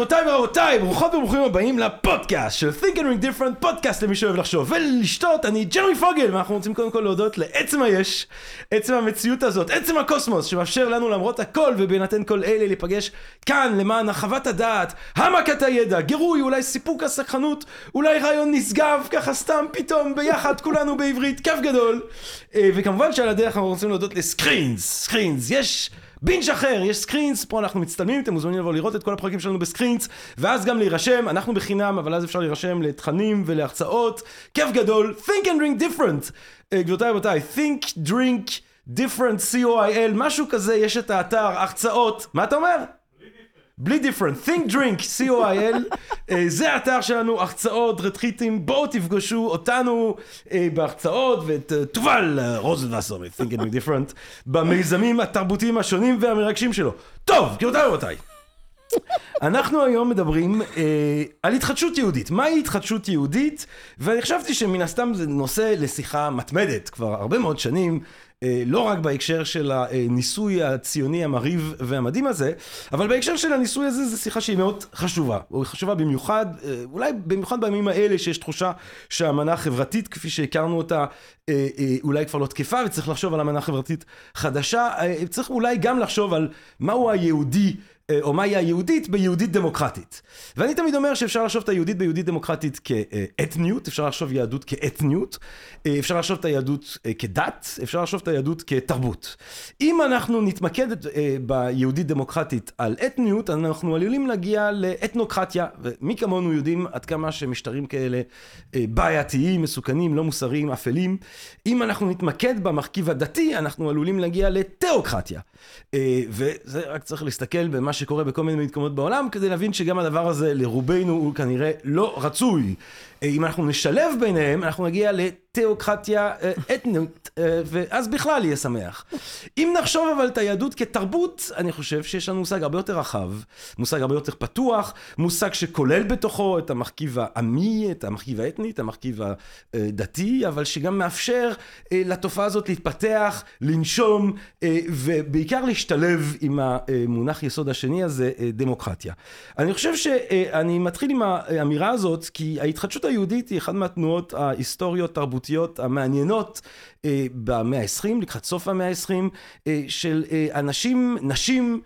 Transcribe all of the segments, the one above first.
גבירותיי ורבותיי, ברוכות וברוכים הבאים לפודקאסט של Think and Ring Different, פודקאסט למי שאוהב לחשוב ולשתות, אני ג'רמי פוגל, ואנחנו רוצים קודם כל להודות לעצם היש, עצם המציאות הזאת, עצם הקוסמוס, שמאפשר לנו למרות הכל ובהינתן כל אלה להיפגש כאן למען הרחבת הדעת, העמקת הידע, גירוי, אולי סיפוק הסקרנות, אולי רעיון נשגב, ככה סתם פתאום ביחד כולנו בעברית, כיף גדול. אה, וכמובן שעל הדרך אנחנו רוצים להודות לסקרינס, סקרינס, יש... בינג' אחר, יש סקרינס, פה אנחנו מצטלמים, אתם מוזמנים לבוא לראות את כל הפרקים שלנו בסקרינס, ואז גם להירשם, אנחנו בחינם, אבל אז אפשר להירשם לתכנים ולהרצאות, כיף גדול, think and drink different, אה, גבירותיי רבותיי, think, drink, different, co.il, משהו כזה, יש את האתר, הרצאות, מה אתה אומר? בלי דיפרנט, think drink, co.il, אה, זה האתר שלנו, הרצאות, רטריטים, בואו תפגשו אותנו אה, בהרצאות ואת תובל אה, רוזנבסר מ-think and drink different במיזמים התרבותיים השונים והמרגשים שלו. טוב, גבירותיי ורבותיי, אנחנו היום מדברים אה, על התחדשות יהודית. מהי התחדשות יהודית? ואני חשבתי שמן הסתם זה נושא לשיחה מתמדת כבר הרבה מאוד שנים. אה, לא רק בהקשר של הניסוי הציוני המרהיב והמדהים הזה, אבל בהקשר של הניסוי הזה זו שיחה שהיא מאוד חשובה. היא חשובה במיוחד, אה, אולי במיוחד בימים האלה שיש תחושה שהאמנה החברתית כפי שהכרנו אותה אה, אולי כבר לא תקפה וצריך לחשוב על אמנה חברתית חדשה. צריך אולי גם לחשוב על מהו היהודי או מהי היהודית ביהודית דמוקרטית. ואני תמיד אומר שאפשר לחשוב את היהודית ביהודית דמוקרטית כאתניות, אפשר לחשוב יהדות כאתניות, אפשר לחשוב את היהדות כדת, אפשר לחשוב את היהדות כתרבות. אם אנחנו נתמקד ביהודית דמוקרטית על אתניות, אנחנו עלולים להגיע לאתנוקרטיה, ומי כמונו יודעים עד כמה שמשטרים כאלה בעייתיים, מסוכנים, לא מוסריים, אפלים. אם אנחנו נתמקד במרכיב הדתי, אנחנו עלולים להגיע לתיאוקרטיה. וזה רק צריך להסתכל במה שקורה בכל מיני מקומות בעולם, כדי להבין שגם הדבר הזה לרובנו הוא כנראה לא רצוי. אם אנחנו נשלב ביניהם, אנחנו נגיע לתיאוקרטיה אתנית, ואז בכלל יהיה שמח. אם נחשוב אבל את היהדות כתרבות, אני חושב שיש לנו מושג הרבה יותר רחב, מושג הרבה יותר פתוח, מושג שכולל בתוכו את המרכיב העמי, את המרכיב האתני, את המרכיב הדתי, אבל שגם מאפשר לתופעה הזאת להתפתח, לנשום, ובעיקר להשתלב עם המונח יסוד השני הזה, דמוקרטיה. אני חושב שאני מתחיל עם האמירה הזאת, כי ההתחדשות היהודית היא אחת מהתנועות ההיסטוריות תרבותיות המעניינות במאה ה-20, לקראת סוף המאה ה-20, של אנשים, נשים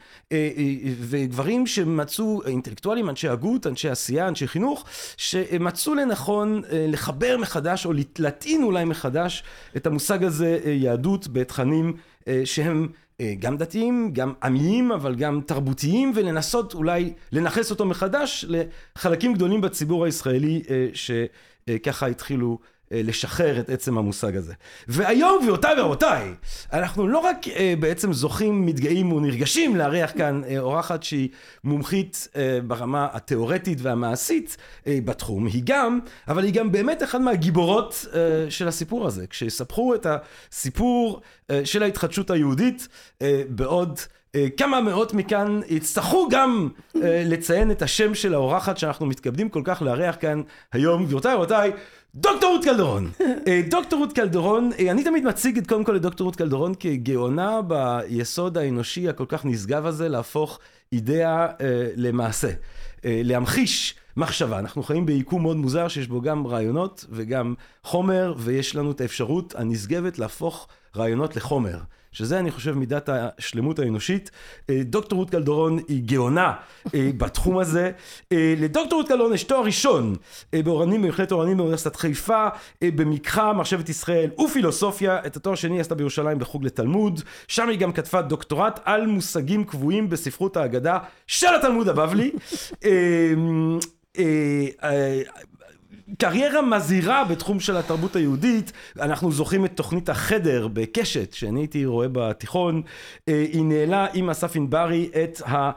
וגברים שמצאו, אינטלקטואלים, אנשי הגות, אנשי עשייה, אנשי חינוך, שמצאו לנכון לחבר מחדש או להטעין אולי מחדש את המושג הזה יהדות בתכנים שהם גם דתיים, גם עמיים, אבל גם תרבותיים, ולנסות אולי לנכס אותו מחדש לחלקים גדולים בציבור הישראלי שככה התחילו לשחרר את עצם המושג הזה. והיום, גבירותיי ורבותיי, אנחנו לא רק בעצם זוכים, מתגאים ונרגשים לארח כאן אורחת שהיא מומחית ברמה התיאורטית והמעשית בתחום, היא גם, אבל היא גם באמת אחת מהגיבורות של הסיפור הזה. כשיספחו את הסיפור של ההתחדשות היהודית בעוד... כמה מאות מכאן יצטרכו גם לציין את השם של האורחת שאנחנו מתכבדים כל כך לארח כאן היום, גבירותיי ורבותיי, דוקטור רות קלדרון. דוקטור רות קלדרון, אני תמיד מציג את קודם כל את דוקטור רות קלדרון כגאונה ביסוד האנושי הכל כך נשגב הזה להפוך אידאה למעשה. להמחיש מחשבה. אנחנו חיים ביקום מאוד מוזר שיש בו גם רעיונות וגם חומר, ויש לנו את האפשרות הנשגבת להפוך רעיונות לחומר. שזה אני חושב מידת השלמות האנושית. דוקטור רות קלדרון היא גאונה בתחום הזה. לדוקטור רות קלדרון יש תואר ראשון באורנים, במכללת אורנים באוניברסיטת חיפה, במקרא, מחשבת ישראל ופילוסופיה. את התואר השני עשתה בירושלים בחוג לתלמוד. שם היא גם כתבה דוקטורט על מושגים קבועים בספרות האגדה של התלמוד הבבלי. קריירה מזהירה בתחום של התרבות היהודית, אנחנו זוכרים את תוכנית החדר בקשת, שאני הייתי רואה בתיכון, היא ניהלה עם אסף ענברי את ה...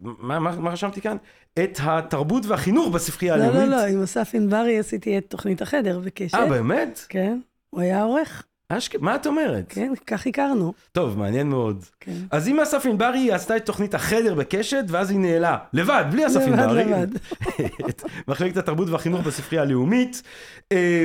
מה, מה, מה רשמתי כאן? את התרבות והחינוך בספרייה הלאומית. לא, לא, לא, עם אסף ענברי עשיתי את תוכנית החדר בקשת. אה, באמת? כן, הוא היה עורך. אשכ... מה את אומרת? כן, כך הכרנו. טוב, מעניין מאוד. כן. אז עם אסף ענברי היא עשתה את תוכנית החדר בקשת, ואז היא נעלה, לבד, בלי אסף לבד, ענברי. לבד. את מחלקת התרבות והחינוך בספרייה הלאומית. אה,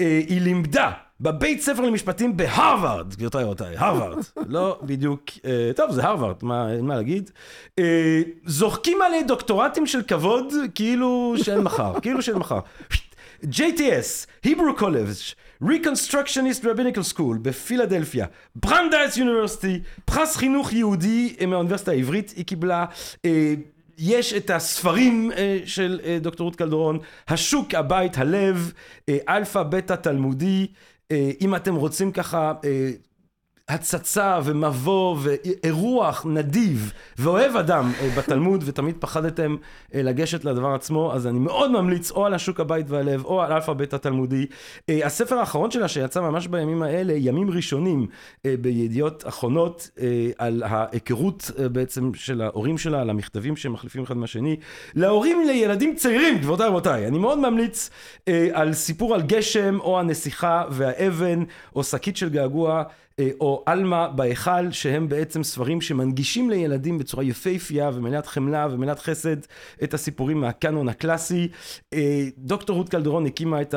אה, היא לימדה בבית ספר למשפטים בהרווארד, גבירותיי ורבותיי, הרווארד. לא בדיוק, אה, טוב, זה הרווארד, מה, מה להגיד. אה, זוחקים עלי דוקטורטים של כבוד, כאילו שאין מחר, כאילו שאין מחר. JTS, Hebrew College, Reconstructionist Rabbinical School בפילדלפיה, Brandeis University, פרס חינוך יהודי מהאוניברסיטה העברית היא קיבלה. אה, יש את הספרים אה, של אה, דוקטור רות קלדרון, השוק, הבית, הלב, אה, אלפא ביתא תלמודי. אה, אם אתם רוצים ככה אה, הצצה ומבוא ואירוח נדיב ואוהב אדם אה, בתלמוד ותמיד פחדתם אה, לגשת לדבר עצמו אז אני מאוד ממליץ או על השוק הבית והלב או על אלפא ביתא תלמודי. אה, הספר האחרון שלה שיצא ממש בימים האלה ימים ראשונים בידיעות אחרונות על ההיכרות בעצם של ההורים שלה על המכתבים שהם מחליפים אחד מהשני להורים לילדים צעירים גבירותיי ורבותיי אני מאוד ממליץ על סיפור על גשם או הנסיכה והאבן או שקית של געגוע או עלמה בהיכל, שהם בעצם ספרים שמנגישים לילדים בצורה יפהפייה ומלאת חמלה ומלאת חסד את הסיפורים מהקאנון הקלאסי. אה, דוקטור רות קלדרון הקימה את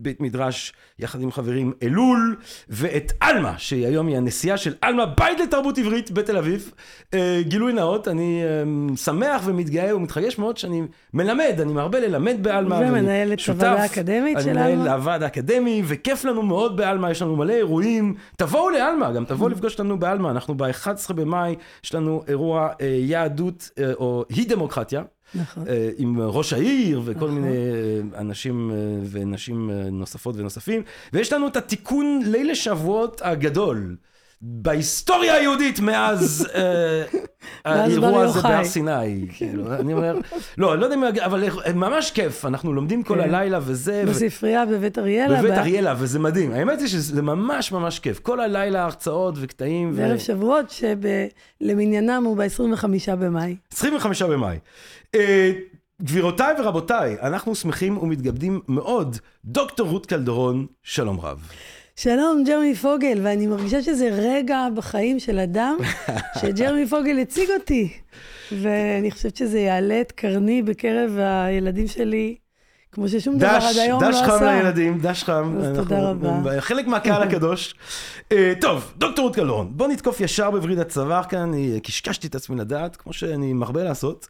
הבית מדרש יחד עם חברים אלול, ואת עלמה, שהיא היום היא הנשיאה של עלמה, בית לתרבות עברית בתל אביב. אה, גילוי נאות, אני אה, שמח ומתגאה ומתרגש מאוד שאני מלמד, אני מרבה ללמד בעלמה. ומנהל את. הוועדה האקדמית של אני מנהל עלמה. הוועד האקדמי, וכיף לנו מאוד בעלמה, יש לנו מלא אירועים. תבואו לעלמה, גם תבואו לפגוש אותנו בעלמה. אנחנו ב-11 במאי, יש לנו אירוע אה, יהדות, אה, או אי דמוקרטיה. נכון. אה, עם ראש העיר וכל נכון. מיני אה, אנשים אה, ונשים נוספות ונוספים. ויש לנו את התיקון ליל השבועות הגדול. בהיסטוריה היהודית מאז אה, האירוע הזה. בהר סיני. כאילו, אני אומר, לא, אני לא יודע אם, אבל ממש כיף, אנחנו לומדים כל כן. הלילה וזה. בספרייה בבית אריאלה. בבית אריאלה, וזה מדהים. האמת היא שזה ממש ממש כיף. כל הלילה הרצאות וקטעים. ו- בערב שבועות שלמניינם הוא ב-25 במאי. 25 במאי. אה, גבירותיי ורבותיי, אנחנו שמחים ומתכבדים מאוד. דוקטור רות קלדרון, שלום רב. שלום, ג'רמי פוגל, ואני מרגישה שזה רגע בחיים של אדם שג'רמי פוגל הציג אותי. ואני חושבת שזה יעלה את קרני בקרב הילדים שלי, כמו ששום דבר דש, עד היום לא דש עשה. חם לילדים, דש חם. אז אנחנו- תודה רבה. חלק מהקהל הקדוש. אה, טוב, דוקטור רות קלדרון, בוא נתקוף ישר בווריד הצוואר כאן, אני קשקשתי את עצמי לדעת, כמו שאני מרבה לעשות.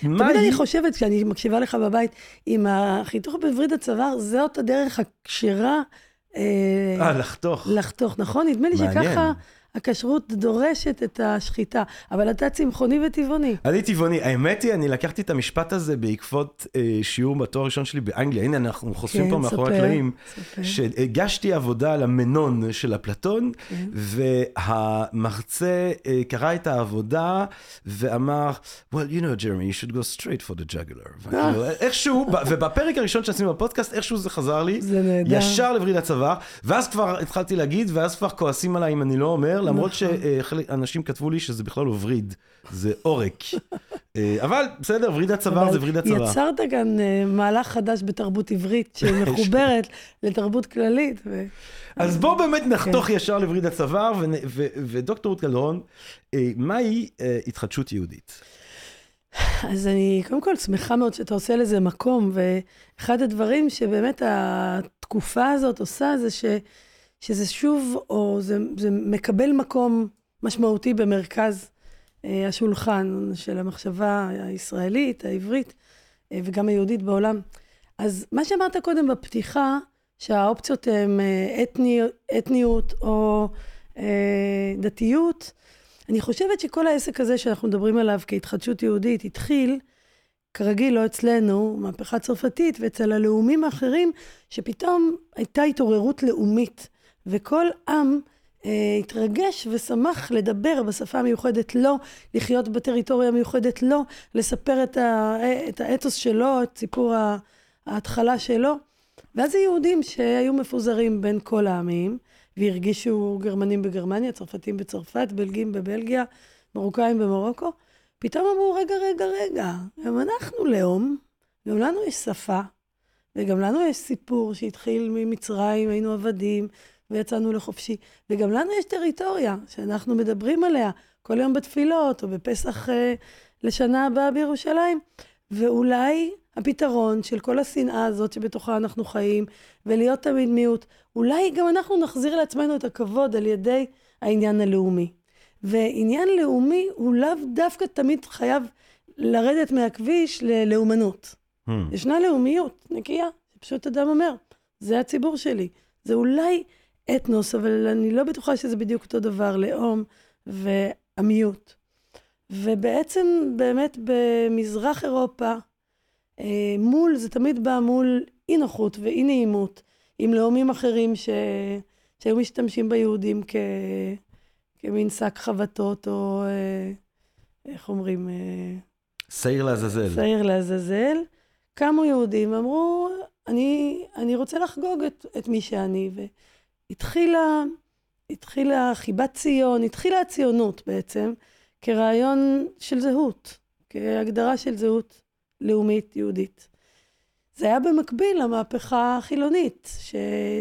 תמיד אני חושבת, כשאני מקשיבה לך בבית, עם החיתוך בווריד הצוואר, זאת הדרך הכשרה אה, אה, לחתוך. לחתוך, נכון? נדמה לי מעניין. שככה הכשרות דורשת את השחיטה. אבל אתה צמחוני וטבעוני. אני טבעוני, האמת היא, אני לקחתי את המשפט הזה בעקבות אה, שיעור בתואר הראשון שלי באנגליה, הנה אנחנו חושפים כן, פה מאחורי הקלעים. שהגשתי עבודה על המנון של אפלטון, כן. והמרצה אה, קרא את העבודה ואמר, well, you know, Jeremy, you should go straight for the jugular. וכאילו, איכשהו, ובפרק הראשון שעשינו בפודקאסט, איכשהו זה חזר לי, זה נהדר. ישר לווריד הצוואר, ואז כבר התחלתי להגיד, ואז כבר כועסים עליי אם אני לא אומר, למרות נכון. שאנשים כתבו לי שזה בכלל לא וריד, זה עורק. אה, אבל בסדר, וריד הצוואר זה וריד הצוואר. יצרת כאן אה, מהלך חדש בתרבות עברית שמחוברת לתרבות כללית. ו... אז בואו באמת כן. נחתוך ישר לווריד הצוואר, ודוקטור רות קלדרון, אה, מהי התחדשות יהודית? אז אני קודם כל שמחה מאוד שאתה עושה לזה מקום, ואחד הדברים שבאמת התקופה הזאת עושה זה ש, שזה שוב, או זה, זה מקבל מקום משמעותי במרכז אה, השולחן של המחשבה הישראלית, העברית, אה, וגם היהודית בעולם. אז מה שאמרת קודם בפתיחה, שהאופציות הן אה, אתני, אתניות או אה, דתיות, אני חושבת שכל העסק הזה שאנחנו מדברים עליו כהתחדשות יהודית התחיל, כרגיל, לא אצלנו, מהפכה צרפתית, ואצל הלאומים האחרים, שפתאום הייתה התעוררות לאומית, וכל עם אה, התרגש ושמח לדבר בשפה המיוחדת לו, לחיות בטריטוריה המיוחדת לו, לספר את, ה, את האתוס שלו, את סיפור ההתחלה שלו. ואז היהודים שהיו מפוזרים בין כל העמים, והרגישו גרמנים בגרמניה, צרפתים בצרפת, בלגים בבלגיה, מרוקאים במרוקו, פתאום אמרו, רגע, רגע, רגע, גם אנחנו לאום, גם לנו יש שפה, וגם לנו יש סיפור שהתחיל ממצרים, היינו עבדים, ויצאנו לחופשי. וגם לנו יש טריטוריה שאנחנו מדברים עליה כל יום בתפילות, או בפסח אה, לשנה הבאה בירושלים. ואולי הפתרון של כל השנאה הזאת שבתוכה אנחנו חיים, ולהיות תמיד מיעוט, אולי גם אנחנו נחזיר לעצמנו את הכבוד על ידי העניין הלאומי. ועניין לאומי הוא לאו דווקא תמיד חייב לרדת מהכביש ללאומנות. Hmm. ישנה לאומיות נקייה, פשוט אדם אומר, זה הציבור שלי. זה אולי אתנוס, אבל אני לא בטוחה שזה בדיוק אותו דבר, לאום ועמיות. ובעצם באמת במזרח אירופה, אה, מול, זה תמיד בא מול אי נוחות ואי נעימות, עם לאומים אחרים ש... שהיו משתמשים ביהודים כ... כמין שק חבטות, או אה, איך אומרים? אה, שעיר לעזאזל. שעיר לעזאזל. קמו יהודים ואמרו, אני, אני רוצה לחגוג את, את מי שאני. והתחילה התחילה חיבת ציון, התחילה הציונות בעצם, כרעיון של זהות, כהגדרה של זהות לאומית יהודית. זה היה במקביל למהפכה החילונית, ש...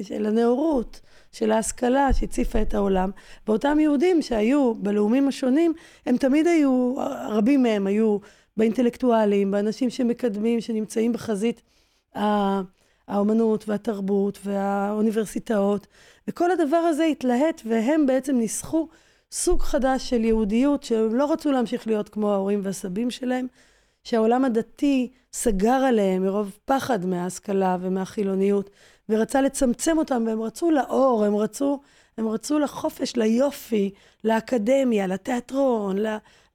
של הנאורות, של ההשכלה שהציפה את העולם. ואותם יהודים שהיו בלאומים השונים, הם תמיד היו, רבים מהם היו באינטלקטואלים, באנשים שמקדמים, שנמצאים בחזית האומנות והתרבות והאוניברסיטאות, וכל הדבר הזה התלהט והם בעצם ניסחו סוג חדש של יהודיות, שהם לא רצו להמשיך להיות כמו ההורים והסבים שלהם, שהעולם הדתי סגר עליהם מרוב פחד מההשכלה ומהחילוניות, ורצה לצמצם אותם, והם רצו לאור, הם רצו, הם רצו לחופש, ליופי, לאקדמיה, לתיאטרון,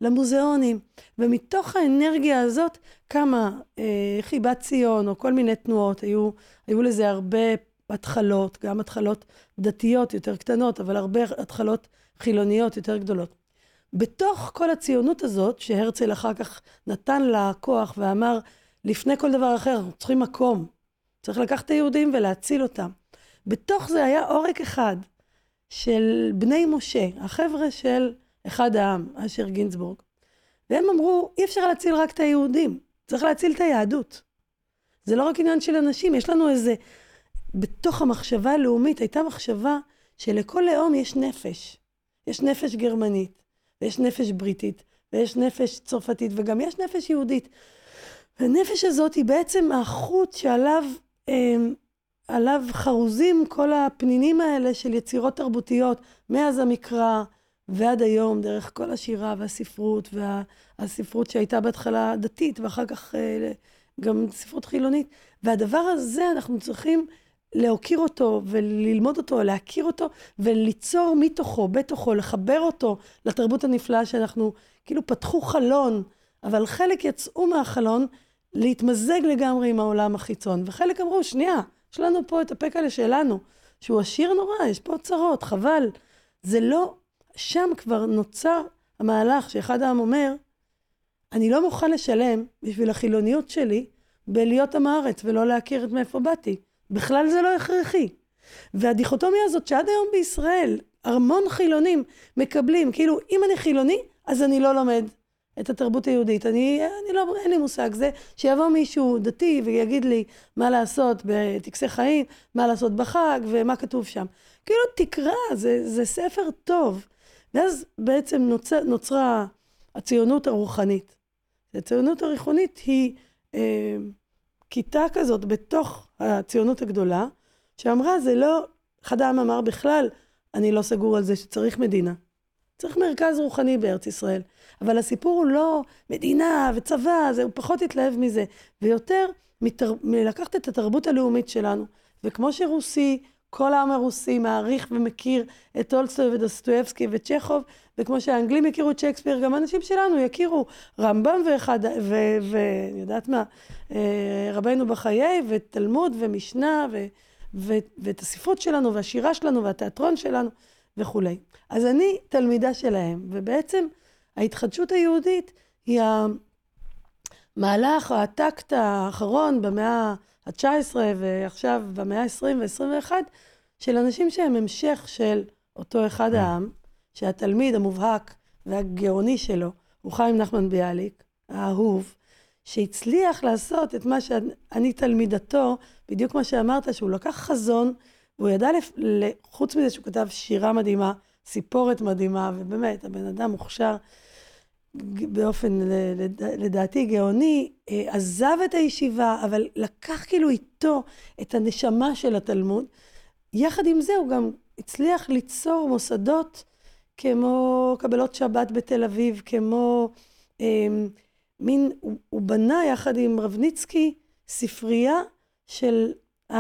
למוזיאונים. ומתוך האנרגיה הזאת קמה אה, חיבת ציון, או כל מיני תנועות, היו, היו לזה הרבה התחלות, גם התחלות דתיות יותר קטנות, אבל הרבה התחלות חילוניות יותר גדולות. בתוך כל הציונות הזאת, שהרצל אחר כך נתן לה כוח ואמר, לפני כל דבר אחר, אנחנו צריכים מקום. צריך לקחת את היהודים ולהציל אותם. בתוך זה היה עורק אחד של בני משה, החבר'ה של אחד העם, אשר גינזבורג. והם אמרו, אי אפשר להציל רק את היהודים, צריך להציל את היהדות. זה לא רק עניין של אנשים, יש לנו איזה... בתוך המחשבה הלאומית הייתה מחשבה שלכל לאום יש נפש. יש נפש גרמנית, ויש נפש בריטית, ויש נפש צרפתית, וגם יש נפש יהודית. והנפש הזאת היא בעצם החוט שעליו אה, עליו חרוזים כל הפנינים האלה של יצירות תרבותיות, מאז המקרא ועד היום, דרך כל השירה והספרות, והספרות שהייתה בהתחלה דתית, ואחר כך אה, גם ספרות חילונית. והדבר הזה, אנחנו צריכים להוקיר אותו וללמוד אותו, להכיר אותו, וליצור מתוכו, בתוכו, לחבר אותו לתרבות הנפלאה שאנחנו, כאילו פתחו חלון, אבל חלק יצאו מהחלון להתמזג לגמרי עם העולם החיצון, וחלק אמרו, שנייה, יש לנו פה את הפקלה שלנו, שהוא עשיר נורא, יש פה צרות, חבל. זה לא, שם כבר נוצר המהלך שאחד העם אומר, אני לא מוכן לשלם בשביל החילוניות שלי בלהיות עם הארץ ולא להכיר את מאיפה באתי. בכלל זה לא הכרחי. והדיכוטומיה הזאת שעד היום בישראל, המון חילונים מקבלים, כאילו, אם אני חילוני, אז אני לא לומד את התרבות היהודית. אני, אני לא, אין לי מושג. זה שיבוא מישהו דתי ויגיד לי מה לעשות בטקסי חיים, מה לעשות בחג ומה כתוב שם. כאילו, תקרא, זה, זה ספר טוב. ואז בעצם נוצר, נוצרה הציונות הרוחנית. הציונות הרוחנית היא אה, כיתה כזאת בתוך הציונות הגדולה, שאמרה, זה לא, אחד העם אמר בכלל, אני לא סגור על זה שצריך מדינה. צריך מרכז רוחני בארץ ישראל. אבל הסיפור הוא לא מדינה וצבא, זה, הוא פחות התלהב מזה. ויותר מתר... מלקחת את התרבות הלאומית שלנו. וכמו שרוסי, כל העם הרוסי מעריך ומכיר את טולסטוי ודוסטויבסקי וצ'כוב, וכמו שהאנגלים יכירו את שייקספיר, גם האנשים שלנו יכירו רמב"ם ואחד, ואני יודעת מה, אה, רבנו בחיי, ותלמוד ומשנה, ו, ו, ואת הספרות שלנו, והשירה שלנו, והתיאטרון שלנו, וכולי. אז אני תלמידה שלהם, ובעצם ההתחדשות היהודית היא המהלך, הטקט האחרון במאה ה-19 ועכשיו במאה ה-20 וה-21, של אנשים שהם המשך של אותו אחד כן. העם, שהתלמיד המובהק והגאוני שלו הוא חיים נחמן ביאליק, האהוב, שהצליח לעשות את מה שאני תלמידתו, בדיוק מה שאמרת, שהוא לקח חזון והוא ידע, לפ... חוץ מזה שהוא כתב שירה מדהימה, סיפורת מדהימה, ובאמת, הבן אדם מוכשר באופן, לדעתי, גאוני, אה, עזב את הישיבה, אבל לקח כאילו איתו את הנשמה של התלמוד. יחד עם זה, הוא גם הצליח ליצור מוסדות כמו קבלות שבת בתל אביב, כמו אה, מין, הוא, הוא בנה יחד עם רבניצקי ספרייה של, ה,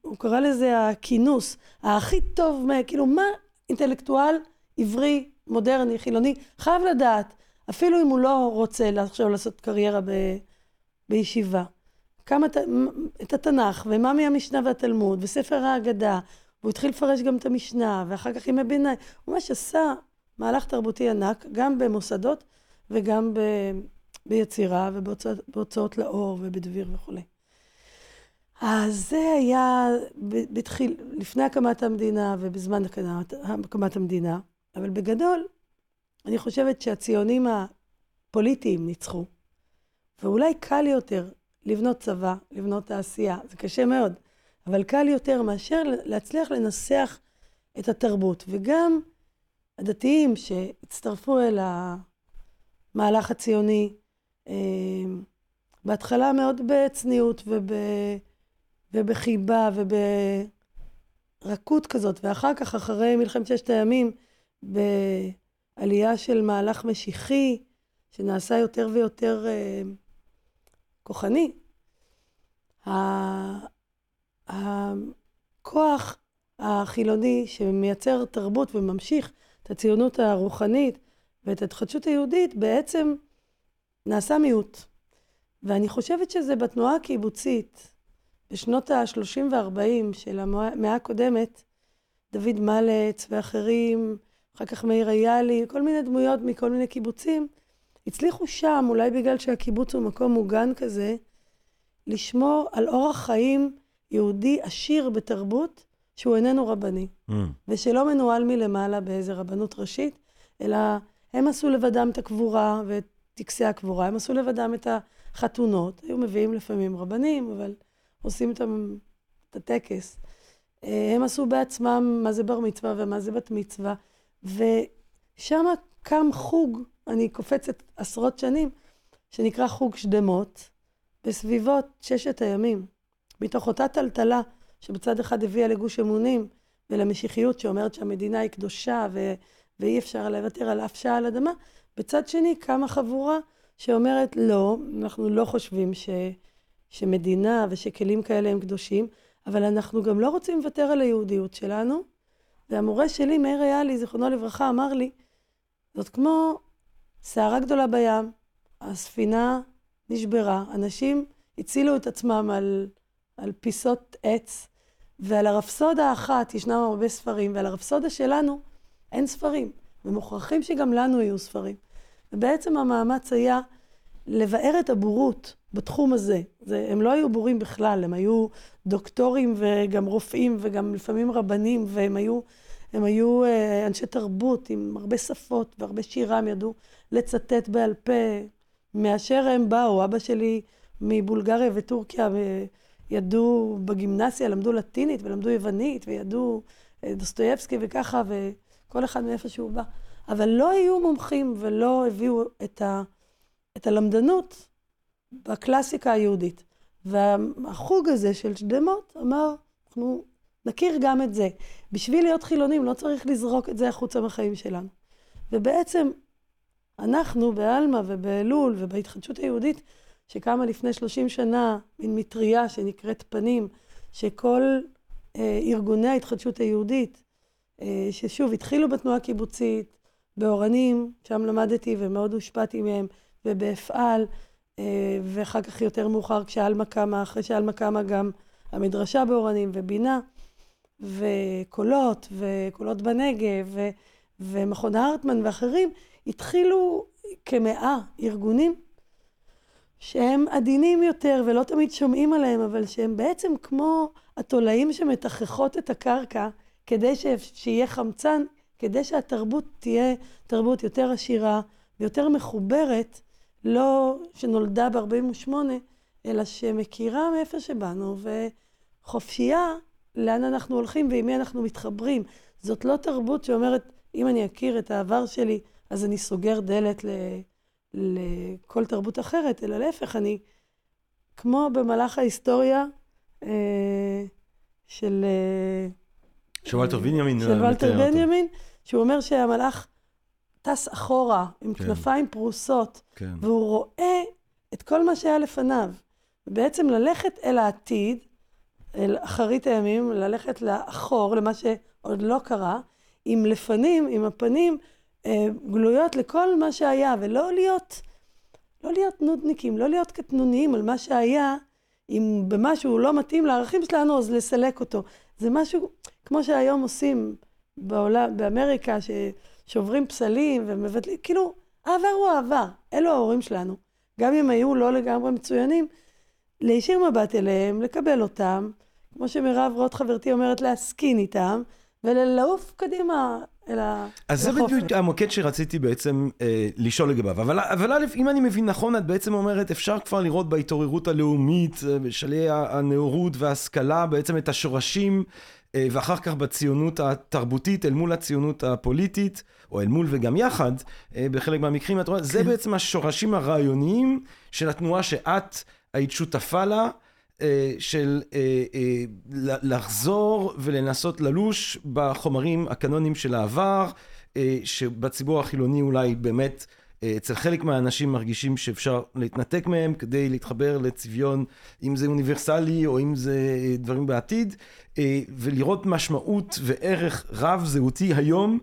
הוא קרא לזה הכינוס, הכי טוב, כאילו מה אינטלקטואל עברי, מודרני, חילוני, חייב לדעת, אפילו אם הוא לא רוצה עכשיו לעשות קריירה ב, בישיבה. כמה, את התנ"ך, ומה מהמשנה והתלמוד, וספר ההגדה, והוא התחיל לפרש גם את המשנה, ואחר כך ימי ביניים. הוא ממש עשה מהלך תרבותי ענק, גם במוסדות וגם ב, ביצירה ובהוצאות לאור ובדביר וכולי. אז זה היה בתחיל, לפני הקמת המדינה ובזמן הקמת המדינה, אבל בגדול, אני חושבת שהציונים הפוליטיים ניצחו, ואולי קל יותר לבנות צבא, לבנות תעשייה, זה קשה מאוד, אבל קל יותר מאשר להצליח לנסח את התרבות. וגם הדתיים שהצטרפו אל המהלך הציוני, אה, בהתחלה מאוד בצניעות וב... ובחיבה וברכות כזאת, ואחר כך, אחרי מלחמת ששת הימים, בעלייה של מהלך משיחי, שנעשה יותר ויותר אה, כוחני. הכוח החילוני שמייצר תרבות וממשיך את הציונות הרוחנית ואת ההתחדשות היהודית, בעצם נעשה מיעוט. ואני חושבת שזה בתנועה הקיבוצית, בשנות ה-30 וה-40 של המאה הקודמת, דוד מלץ ואחרים, אחר כך מאיר איילי, כל מיני דמויות מכל מיני קיבוצים, הצליחו שם, אולי בגלל שהקיבוץ הוא מקום מוגן כזה, לשמור על אורח חיים יהודי עשיר בתרבות, שהוא איננו רבני, mm. ושלא מנוהל מלמעלה באיזה רבנות ראשית, אלא הם עשו לבדם את הקבורה ואת טקסי הקבורה, הם עשו לבדם את החתונות, היו מביאים לפעמים רבנים, אבל עושים איתם את הטקס. אה, הם עשו בעצמם מה זה בר מצווה ומה זה בת מצווה, ושם קם חוג, אני קופצת עשרות שנים, שנקרא חוג שדמות, בסביבות ששת הימים, מתוך אותה טלטלה שבצד אחד הביאה לגוש אמונים ולמשיחיות שאומרת שהמדינה היא קדושה ו... ואי אפשר לוותר על אף שעה על אדמה, בצד שני קמה חבורה שאומרת לא, אנחנו לא חושבים ש... שמדינה ושכלים כאלה הם קדושים, אבל אנחנו גם לא רוצים לוותר על היהודיות שלנו. והמורה שלי, מאיר איילי, זיכרונו לברכה, אמר לי, זאת כמו סערה גדולה בים, הספינה נשברה, אנשים הצילו את עצמם על, על פיסות עץ, ועל הרפסודה האחת ישנם הרבה ספרים, ועל הרפסודה שלנו אין ספרים, ומוכרחים שגם לנו יהיו ספרים. ובעצם המאמץ היה לבאר את הבורות בתחום הזה. זה, הם לא היו בורים בכלל, הם היו דוקטורים וגם רופאים וגם לפעמים רבנים, והם היו, הם היו אה, אנשי תרבות עם הרבה שפות והרבה שירה, הם ידעו לצטט בעל פה מאשר הם באו. אבא שלי מבולגריה וטורקיה, ידעו בגימנסיה, למדו לטינית ולמדו יוונית, וידעו אה, דוסטויבסקי וככה, וכל אחד מאיפה שהוא בא. אבל לא היו מומחים ולא הביאו את, ה, את הלמדנות בקלאסיקה היהודית. והחוג הזה של שדמות אמר, אנחנו נכיר גם את זה. בשביל להיות חילונים לא צריך לזרוק את זה החוצה מהחיים שלנו. ובעצם אנחנו בעלמא ובאלול ובהתחדשות היהודית, שקמה לפני 30 שנה, מין מטריה שנקראת פנים, שכל אה, ארגוני ההתחדשות היהודית, אה, ששוב, התחילו בתנועה הקיבוצית, באורנים, שם למדתי ומאוד הושפעתי מהם, ובאפעל, אה, ואחר כך יותר מאוחר כשעלמה קמה, אחרי שעלמה קמה גם המדרשה באורנים ובינה, וקולות, וקולות בנגב, ו, ומכון הרטמן ואחרים, התחילו כמאה ארגונים שהם עדינים יותר ולא תמיד שומעים עליהם, אבל שהם בעצם כמו התולעים שמתככות את הקרקע כדי ש... שיהיה חמצן, כדי שהתרבות תהיה תרבות יותר עשירה ויותר מחוברת לא שנולדה ב-48, אלא שמכירה מאיפה שבאנו, וחופשייה לאן אנחנו הולכים ועם מי אנחנו מתחברים. זאת לא תרבות שאומרת, אם אני אכיר את העבר שלי, אז אני סוגר דלת ל, לכל תרבות אחרת, אלא להפך, אני, כמו במהלך ההיסטוריה אה, של... אה, של וולטר בנימין. של וולטר בנימין, שהוא אומר שהמלאך טס אחורה עם כן. כנפיים פרוסות, כן. והוא רואה את כל מה שהיה לפניו. בעצם ללכת אל העתיד, אל אחרית הימים, ללכת לאחור, למה שעוד לא קרה, עם לפנים, עם הפנים אה, גלויות לכל מה שהיה, ולא להיות, לא להיות נודניקים, לא להיות קטנוניים על מה שהיה, אם במשהו לא מתאים לערכים שלנו, אז לסלק אותו. זה משהו, כמו שהיום עושים בעולם, באמריקה, ששוברים פסלים ומבטלים, כאילו, העבר הוא העבר, אלו ההורים שלנו. גם אם היו לא לגמרי מצוינים, להישיר מבט אליהם, לקבל אותם, כמו שמירב רוט חברתי אומרת, להסכין איתם, ולעוף קדימה אל החופש. אז זה בדיוק המוקד שרציתי בעצם אה, לשאול לגביו. אבל, אבל א', אם אני מבין נכון, את בעצם אומרת, אפשר כבר לראות בהתעוררות הלאומית, אה, בשלהי הנאורות וההשכלה, בעצם את השורשים, אה, ואחר כך בציונות התרבותית אל מול הציונות הפוליטית, או אל מול וגם יחד, אה, בחלק מהמקרים, את רואה, כן. זה בעצם השורשים הרעיוניים של התנועה שאת היית שותפה לה. אה, של אה, אה, לחזור ולנסות ללוש בחומרים הקנונים של העבר, שבציבור החילוני אולי באמת אצל חלק מהאנשים מרגישים שאפשר להתנתק מהם כדי להתחבר לצביון, אם זה אוניברסלי או אם זה דברים בעתיד, ולראות משמעות וערך רב זהותי היום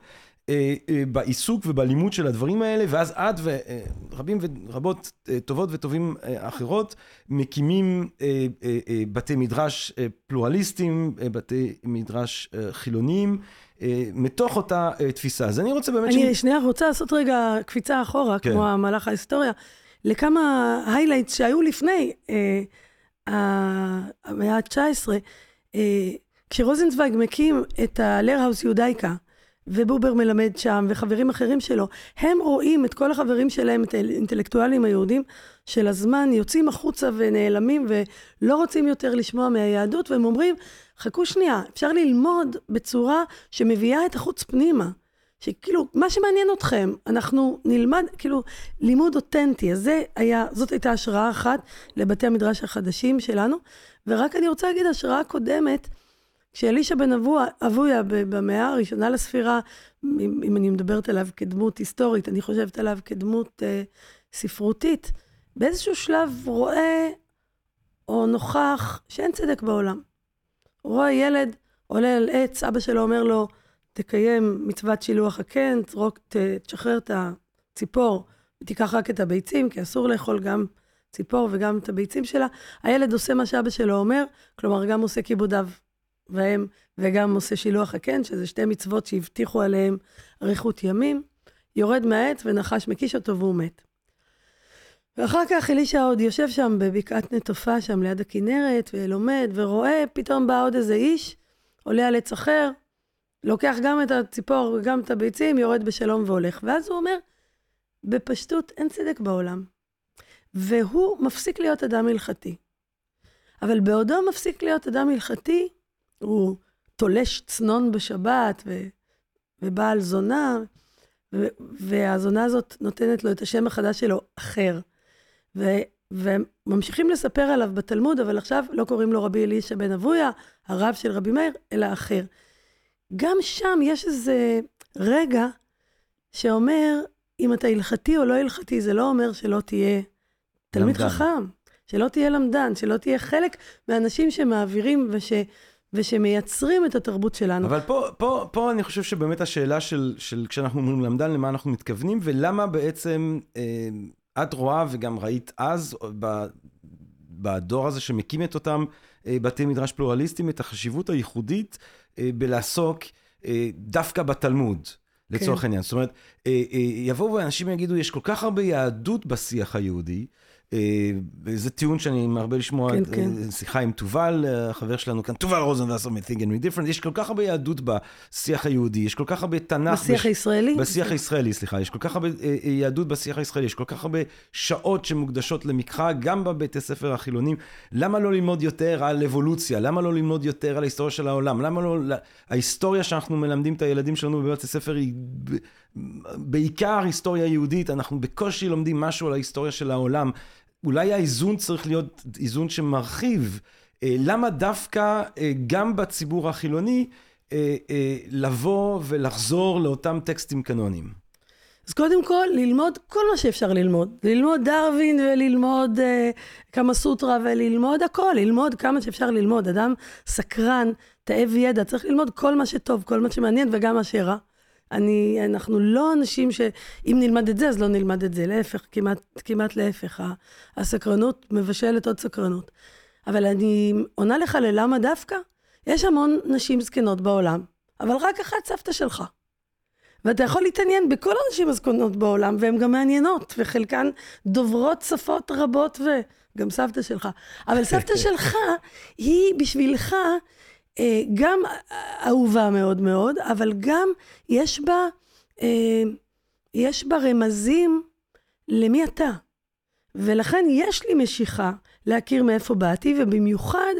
בעיסוק ובלימוד של הדברים האלה, ואז את ורבים ורבות אה, טובות וטובים אחרות מקימים בתי מדרש פלורליסטיים, בתי מדרש חילוניים. מתוך אותה תפיסה. אז אני רוצה באמת... אני ש... שנייה רוצה לעשות רגע קפיצה אחורה, כן. כמו המהלך ההיסטוריה, לכמה highlights שהיו לפני אה, המאה ה-19. אה, כשרוזנצוויג מקים את ה Lehrhaus Judaica, ובובר מלמד שם, וחברים אחרים שלו, הם רואים את כל החברים שלהם, את האינטלקטואלים היהודים של הזמן, יוצאים החוצה ונעלמים ולא רוצים יותר לשמוע מהיהדות, והם אומרים, חכו שנייה, אפשר ללמוד בצורה שמביאה את החוץ פנימה. שכאילו, מה שמעניין אתכם, אנחנו נלמד, כאילו, לימוד אותנטי. אז זה היה, זאת הייתה השראה אחת לבתי המדרש החדשים שלנו. ורק אני רוצה להגיד, השראה קודמת, כשאלישע בן אבויה במאה הראשונה לספירה, אם, אני מדברת עליו כדמות היסטורית, אני חושבת עליו כדמות אה, ספרותית, באיזשהו שלב רואה או נוכח שאין צדק בעולם. הוא רואה ילד עולה על עץ, אבא שלו אומר לו, תקיים מצוות שילוח הקן, תשחרר את הציפור ותיקח רק את הביצים, כי אסור לאכול גם ציפור וגם את הביצים שלה. הילד עושה מה שאבא שלו אומר, כלומר, גם עושה כיבודיו והם, וגם עושה שילוח הקן, שזה שתי מצוות שהבטיחו עליהם אריכות ימים, יורד מהעץ ונחש מקיש אותו והוא מת. ואחר כך אלישע עוד יושב שם בבקעת נטופה, שם ליד הכנרת, ולומד, ורואה, פתאום בא עוד איזה איש, עולה על עץ אחר, לוקח גם את הציפור וגם את הביצים, יורד בשלום והולך. ואז הוא אומר, בפשטות, אין צדק בעולם. והוא מפסיק להיות אדם הלכתי. אבל בעודו מפסיק להיות אדם הלכתי, הוא תולש צנון בשבת ו, ובעל זונה, ו, והזונה הזאת נותנת לו את השם החדש שלו, אחר. ו, וממשיכים לספר עליו בתלמוד, אבל עכשיו לא קוראים לו רבי אלישע בן אבויה, הרב של רבי מאיר, אלא אחר. גם שם יש איזה רגע שאומר, אם אתה הלכתי או לא הלכתי, זה לא אומר שלא תהיה תלמיד למדן. חכם, שלא תהיה למדן, שלא תהיה חלק מהאנשים שמעבירים וש... ושמייצרים את התרבות שלנו. אבל פה, פה, פה אני חושב שבאמת השאלה של, של כשאנחנו אומרים למדן, למה אנחנו מתכוונים, ולמה בעצם אה, את רואה וגם ראית אז, ב, בדור הזה שמקים את אותם אה, בתי מדרש פלורליסטיים, את החשיבות הייחודית אה, בלעסוק אה, דווקא בתלמוד. לצורך כן. העניין. זאת אומרת, אה, אה, יבואו ואנשים יגידו, יש כל כך הרבה יהדות בשיח היהודי, זה טיעון שאני מרבה לשמוע, כן, כן. שיחה עם תובל, החבר שלנו כאן, תובל רוזנבסר מ-Think and Read Different, יש כל כך הרבה יהדות בשיח היהודי, יש כל כך הרבה תנ"ך. בשיח הישראלי? בשיח הישראלי, סליחה, יש כל כך הרבה יהדות בשיח הישראלי, יש כל כך הרבה שעות שמוקדשות למקרא, גם בבתי ספר החילונים. למה לא ללמוד יותר על אבולוציה? למה לא ללמוד יותר על ההיסטוריה של העולם? למה לא... ההיסטוריה שאנחנו מלמדים את הילדים שלנו בבתי ספר היא בעיקר היסטוריה יהודית, אנחנו בקושי לומדים משהו על ההיסטוריה של העולם. אולי האיזון צריך להיות איזון שמרחיב. אה, למה דווקא אה, גם בציבור החילוני אה, לבוא ולחזור לאותם טקסטים קנוניים? אז קודם כל, ללמוד כל מה שאפשר ללמוד. ללמוד דרווין וללמוד אה, כמה סוטרה וללמוד הכל, ללמוד כמה שאפשר ללמוד. אדם סקרן, תאב ידע, צריך ללמוד כל מה שטוב, כל מה שמעניין וגם מה שרע. אני, אנחנו לא אנשים שאם נלמד את זה, אז לא נלמד את זה. להפך, כמעט, כמעט להפך. הסקרנות מבשלת עוד סקרנות. אבל אני עונה לך ללמה דווקא? יש המון נשים זקנות בעולם, אבל רק אחת סבתא שלך. ואתה יכול להתעניין בכל הנשים הזקנות בעולם, והן גם מעניינות, וחלקן דוברות שפות רבות, וגם סבתא שלך. אבל סבתא שלך, היא בשבילך גם אהובה מאוד מאוד, אבל גם יש בה, אה, יש בה רמזים למי אתה. ולכן יש לי משיכה להכיר מאיפה באתי, ובמיוחד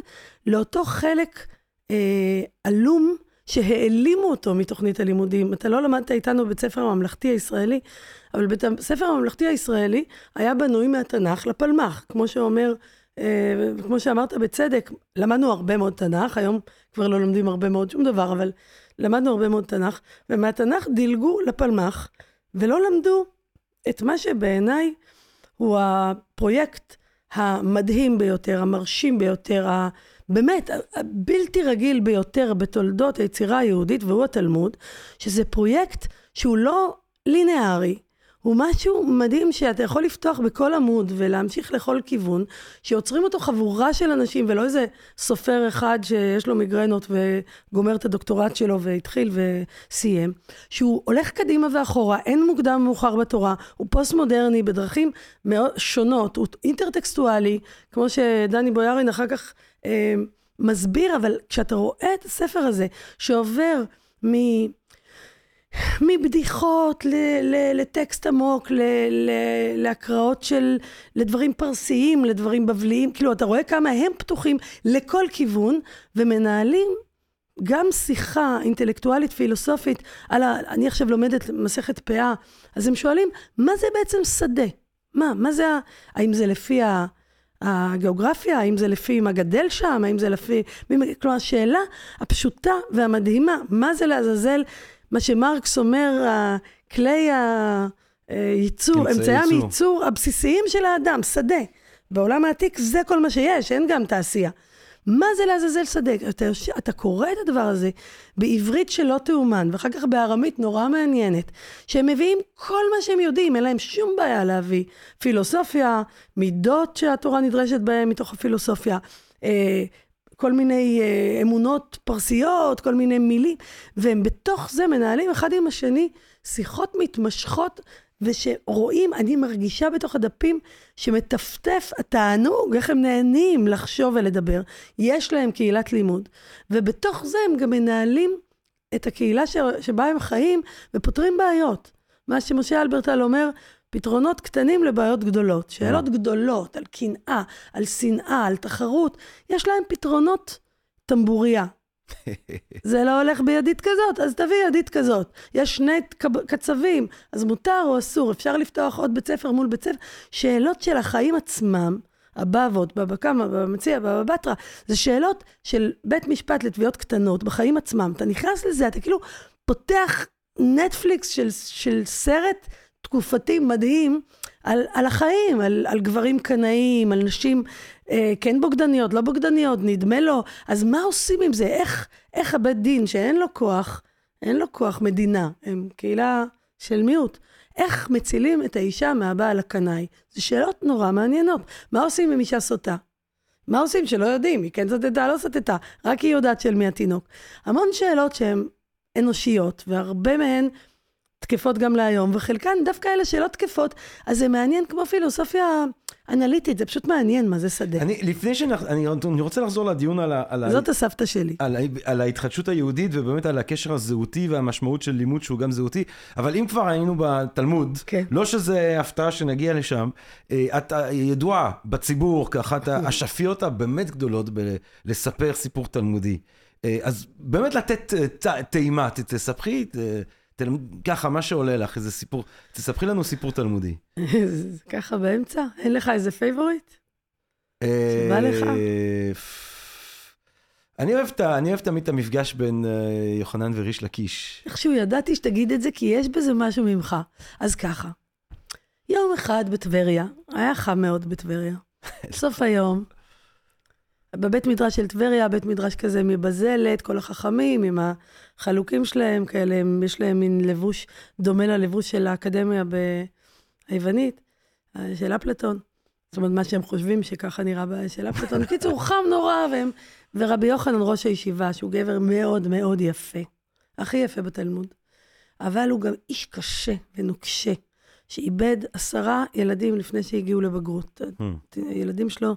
לאותו חלק אה, עלום שהעלימו אותו מתוכנית הלימודים. אתה לא למדת איתנו בבית ספר הממלכתי הישראלי, אבל בית הספר הממלכתי הישראלי היה בנוי מהתנ"ך לפלמ"ח, כמו שאומר, אה, כמו שאמרת בצדק, למדנו הרבה מאוד תנ"ך, היום כבר לא לומדים הרבה מאוד שום דבר, אבל למדנו הרבה מאוד תנ"ך, ומהתנ"ך דילגו לפלמ"ח, ולא למדו את מה שבעיניי הוא הפרויקט המדהים ביותר, המרשים ביותר, באמת, הבלתי רגיל ביותר בתולדות היצירה היהודית, והוא התלמוד, שזה פרויקט שהוא לא לינארי, הוא משהו מדהים שאתה יכול לפתוח בכל עמוד ולהמשיך לכל כיוון, שיוצרים אותו חבורה של אנשים ולא איזה סופר אחד שיש לו מיגרנות וגומר את הדוקטורט שלו והתחיל וסיים, שהוא הולך קדימה ואחורה, אין מוקדם מאוחר בתורה, הוא פוסט מודרני בדרכים מאוד שונות, הוא אינטרטקסטואלי, כמו שדני בויארין אחר כך אה, מסביר, אבל כשאתה רואה את הספר הזה שעובר מ... מבדיחות ל, ל, לטקסט עמוק, ל, ל, להקראות של, לדברים פרסיים, לדברים בבליים, כאילו אתה רואה כמה הם פתוחים לכל כיוון ומנהלים גם שיחה אינטלקטואלית פילוסופית על ה... אני עכשיו לומדת מסכת פאה, אז הם שואלים, מה זה בעצם שדה? מה, מה זה ה... האם זה לפי ה... הגיאוגרפיה, האם זה לפי מה גדל שם, האם זה לפי... כלומר, השאלה הפשוטה והמדהימה, מה זה לעזאזל מה שמרקס אומר, כלי הייצור, אמצעי הייצור הבסיסיים של האדם, שדה. בעולם העתיק זה כל מה שיש, אין גם תעשייה. מה זה לעזאזל שדה? אתה, אתה קורא את הדבר הזה בעברית שלא תאומן, ואחר כך בארמית נורא מעניינת, שהם מביאים כל מה שהם יודעים, אין להם שום בעיה להביא פילוסופיה, מידות שהתורה נדרשת בהן מתוך הפילוסופיה, אה, כל מיני אה, אמונות פרסיות, כל מיני מילים, והם בתוך זה מנהלים אחד עם השני שיחות מתמשכות, ושרואים, אני מרגישה בתוך הדפים שמטפטף התענוג, איך הם נהנים לחשוב ולדבר. יש להם קהילת לימוד, ובתוך זה הם גם מנהלים את הקהילה. שבה הם חיים ופותרים בעיות. מה שמשה אלברטל אומר, פתרונות קטנים לבעיות גדולות. שאלות גדולות על קנאה, על שנאה, על תחרות, יש להם פתרונות טמבוריה. זה לא הולך בידית כזאת, אז תביא ידית כזאת. יש שני קצבים, אז מותר או אסור, אפשר לפתוח עוד בית ספר מול בית ספר. שאלות של החיים עצמם, הבבות, בבא קמא, בבא מציע, בבא בתרא, זה שאלות של בית משפט לתביעות קטנות בחיים עצמם. אתה נכנס לזה, אתה כאילו פותח נטפליקס של, של סרט תקופתי מדהים על, על החיים, על, על גברים קנאים, על נשים אה, כן בוגדניות, לא בוגדניות, נדמה לו. אז מה עושים עם זה? איך, איך הבית דין, שאין לו כוח, אין לו כוח מדינה, הם קהילה של מיעוט, איך מצילים את האישה מהבעל הקנאי? זה שאלות נורא מעניינות. מה עושים עם אישה סוטה? מה עושים שלא יודעים? היא כן סטתה, לא סטתה, רק היא יודעת של מי התינוק. המון שאלות שהן אנושיות, והרבה מהן תקפות גם להיום, וחלקן דווקא אלה שלא תקפות, אז זה מעניין כמו פילוסופיה אנליטית, זה פשוט מעניין מה זה שדה. אני, לפני שאנחנו, אני, אני רוצה לחזור לדיון על, ה, על, ה, זאת הסבתא שלי. על, ה- על ההתחדשות היהודית ובאמת על הקשר הזהותי והמשמעות של לימוד שהוא גם זהותי, אבל אם כבר היינו בתלמוד, כן. לא שזה הפתעה שנגיע לשם, אה, את אה, ידועה בציבור כאחת השפיות הבאמת גדולות בלספר סיפור תלמודי. אה, אז באמת לתת טעימה, ת- תספחי, ככה, מה שעולה לך, איזה סיפור, תספחי לנו סיפור תלמודי. ככה באמצע? אין לך איזה favorite? שבא לך? אה, אני אוהב, את ה- אני אוהב תמיד את המפגש בין אה, יוחנן וריש לקיש. איכשהו ידעתי שתגיד את זה, כי יש בזה משהו ממך. אז ככה, יום אחד בטבריה, היה חם מאוד בטבריה. סוף היום, בבית מדרש של טבריה, בית מדרש כזה מבזלת, כל החכמים עם החלוקים שלהם כאלה, הם- יש להם מין לבוש דומה ללבוש של האקדמיה ב- היוונית, אה, של אפלטון. זאת אומרת, מה שהם חושבים שככה נראה של אפלטון. בקיצור, חם נורא, והם... ורבי יוחנן, ראש הישיבה, שהוא גבר מאוד מאוד יפה, הכי יפה בתלמוד, אבל הוא גם איש קשה ונוקשה, שאיבד עשרה ילדים לפני שהגיעו לבגרות. Hmm. הילדים שלו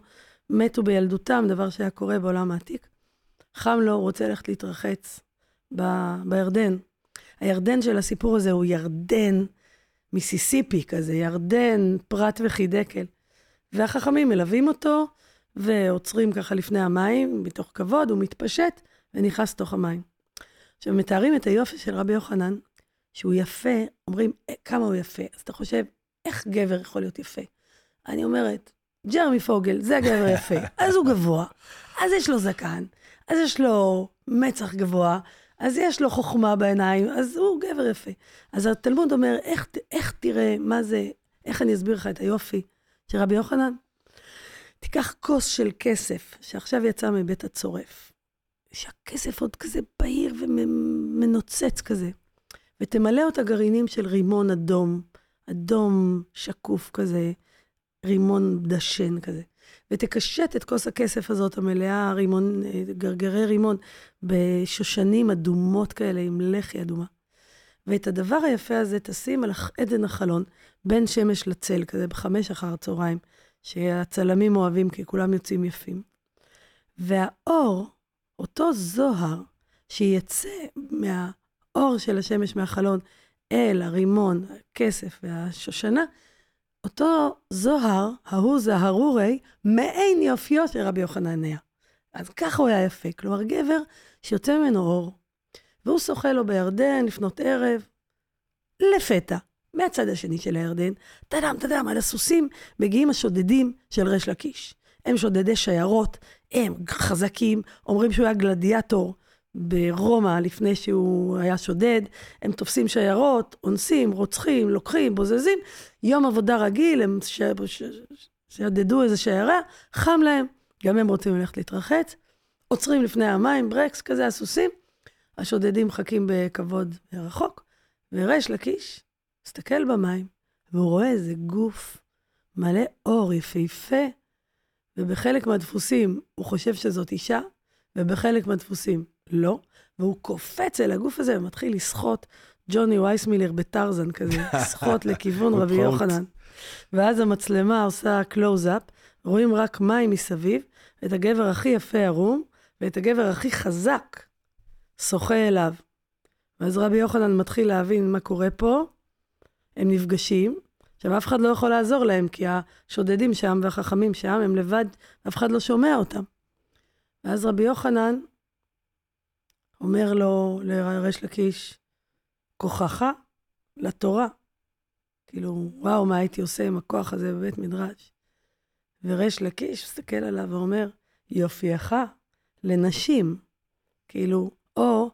מתו בילדותם, דבר שהיה קורה בעולם העתיק. חם לו, הוא רוצה ללכת להתרחץ ב- בירדן. הירדן של הסיפור הזה הוא ירדן מיסיסיפי כזה, ירדן פרת וחידקל. והחכמים מלווים אותו ועוצרים ככה לפני המים, מתוך כבוד, הוא מתפשט ונכנס לתוך המים. עכשיו, מתארים את היופי של רבי יוחנן, שהוא יפה, אומרים, "אה, כמה הוא יפה. אז אתה חושב, איך גבר יכול להיות יפה? אני אומרת, ג'רמי פוגל, זה גבר יפה. אז הוא גבוה, אז יש לו זקן, אז יש לו מצח גבוה, אז יש לו חוכמה בעיניים, אז הוא גבר יפה. אז התלמוד אומר, איך, איך תראה מה זה, איך אני אסביר לך את היופי של רבי יוחנן? תיקח כוס של כסף, שעכשיו יצא מבית הצורף, שהכסף עוד כזה בהיר ומנוצץ כזה, ותמלא אותה גרעינים של רימון אדום, אדום שקוף כזה, רימון דשן כזה. ותקשט את כוס הכסף הזאת, המלאה רימון, אה, גרגרי רימון, בשושנים אדומות כאלה, עם לחי אדומה. ואת הדבר היפה הזה תשים על עדן החלון, בין שמש לצל, כזה בחמש אחר הצהריים, שהצלמים אוהבים, כי כולם יוצאים יפים. והאור, אותו זוהר, שיצא מהאור של השמש מהחלון אל הרימון, הכסף והשושנה, אותו זוהר, ההוא זהרורי, מעין יופיו של רבי יוחנן היה. אז ככה הוא היה יפה. כלומר, גבר שיוצא ממנו אור, והוא שוחה לו בירדן לפנות ערב, לפתע, מהצד השני של הירדן, טאדם, טאדם, על הסוסים מגיעים השודדים של ריש לקיש. הם שודדי שיירות, הם חזקים, אומרים שהוא היה גלדיאטור ברומא לפני שהוא היה שודד, הם תופסים שיירות, אונסים, רוצחים, לוקחים, בוזזים, יום עבודה רגיל, הם ש... ש... שדדו איזה שיירה, חם להם, גם הם רוצים ללכת להתרחץ, עוצרים לפני המים, ברקס כזה, הסוסים, השודדים מחכים בכבוד מרחוק, וריש לקיש מסתכל במים, והוא רואה איזה גוף מלא אור יפהפה, ובחלק מהדפוסים הוא חושב שזאת אישה, ובחלק מהדפוסים לא, והוא קופץ אל הגוף הזה ומתחיל לשחות ג'וני וייסמילר בטרזן כזה, לשחות לכיוון רבי. יוחנן. ואז המצלמה עושה קלוז-אפ, רואים רק מים מסביב, את הגבר הכי יפה ערום, ואת הגבר הכי חזק שוחה אליו. ואז רבי יוחנן מתחיל להבין מה קורה פה, הם נפגשים. עכשיו, אף אחד לא יכול לעזור להם, כי השודדים שם והחכמים שם הם לבד, אף אחד לא שומע אותם. ואז רבי יוחנן אומר לו, לריש לקיש, כוחך לתורה. כאילו, וואו, מה הייתי עושה עם הכוח הזה בבית מדרש? וריש לקיש מסתכל עליו ואומר, יופייך לנשים. כאילו, או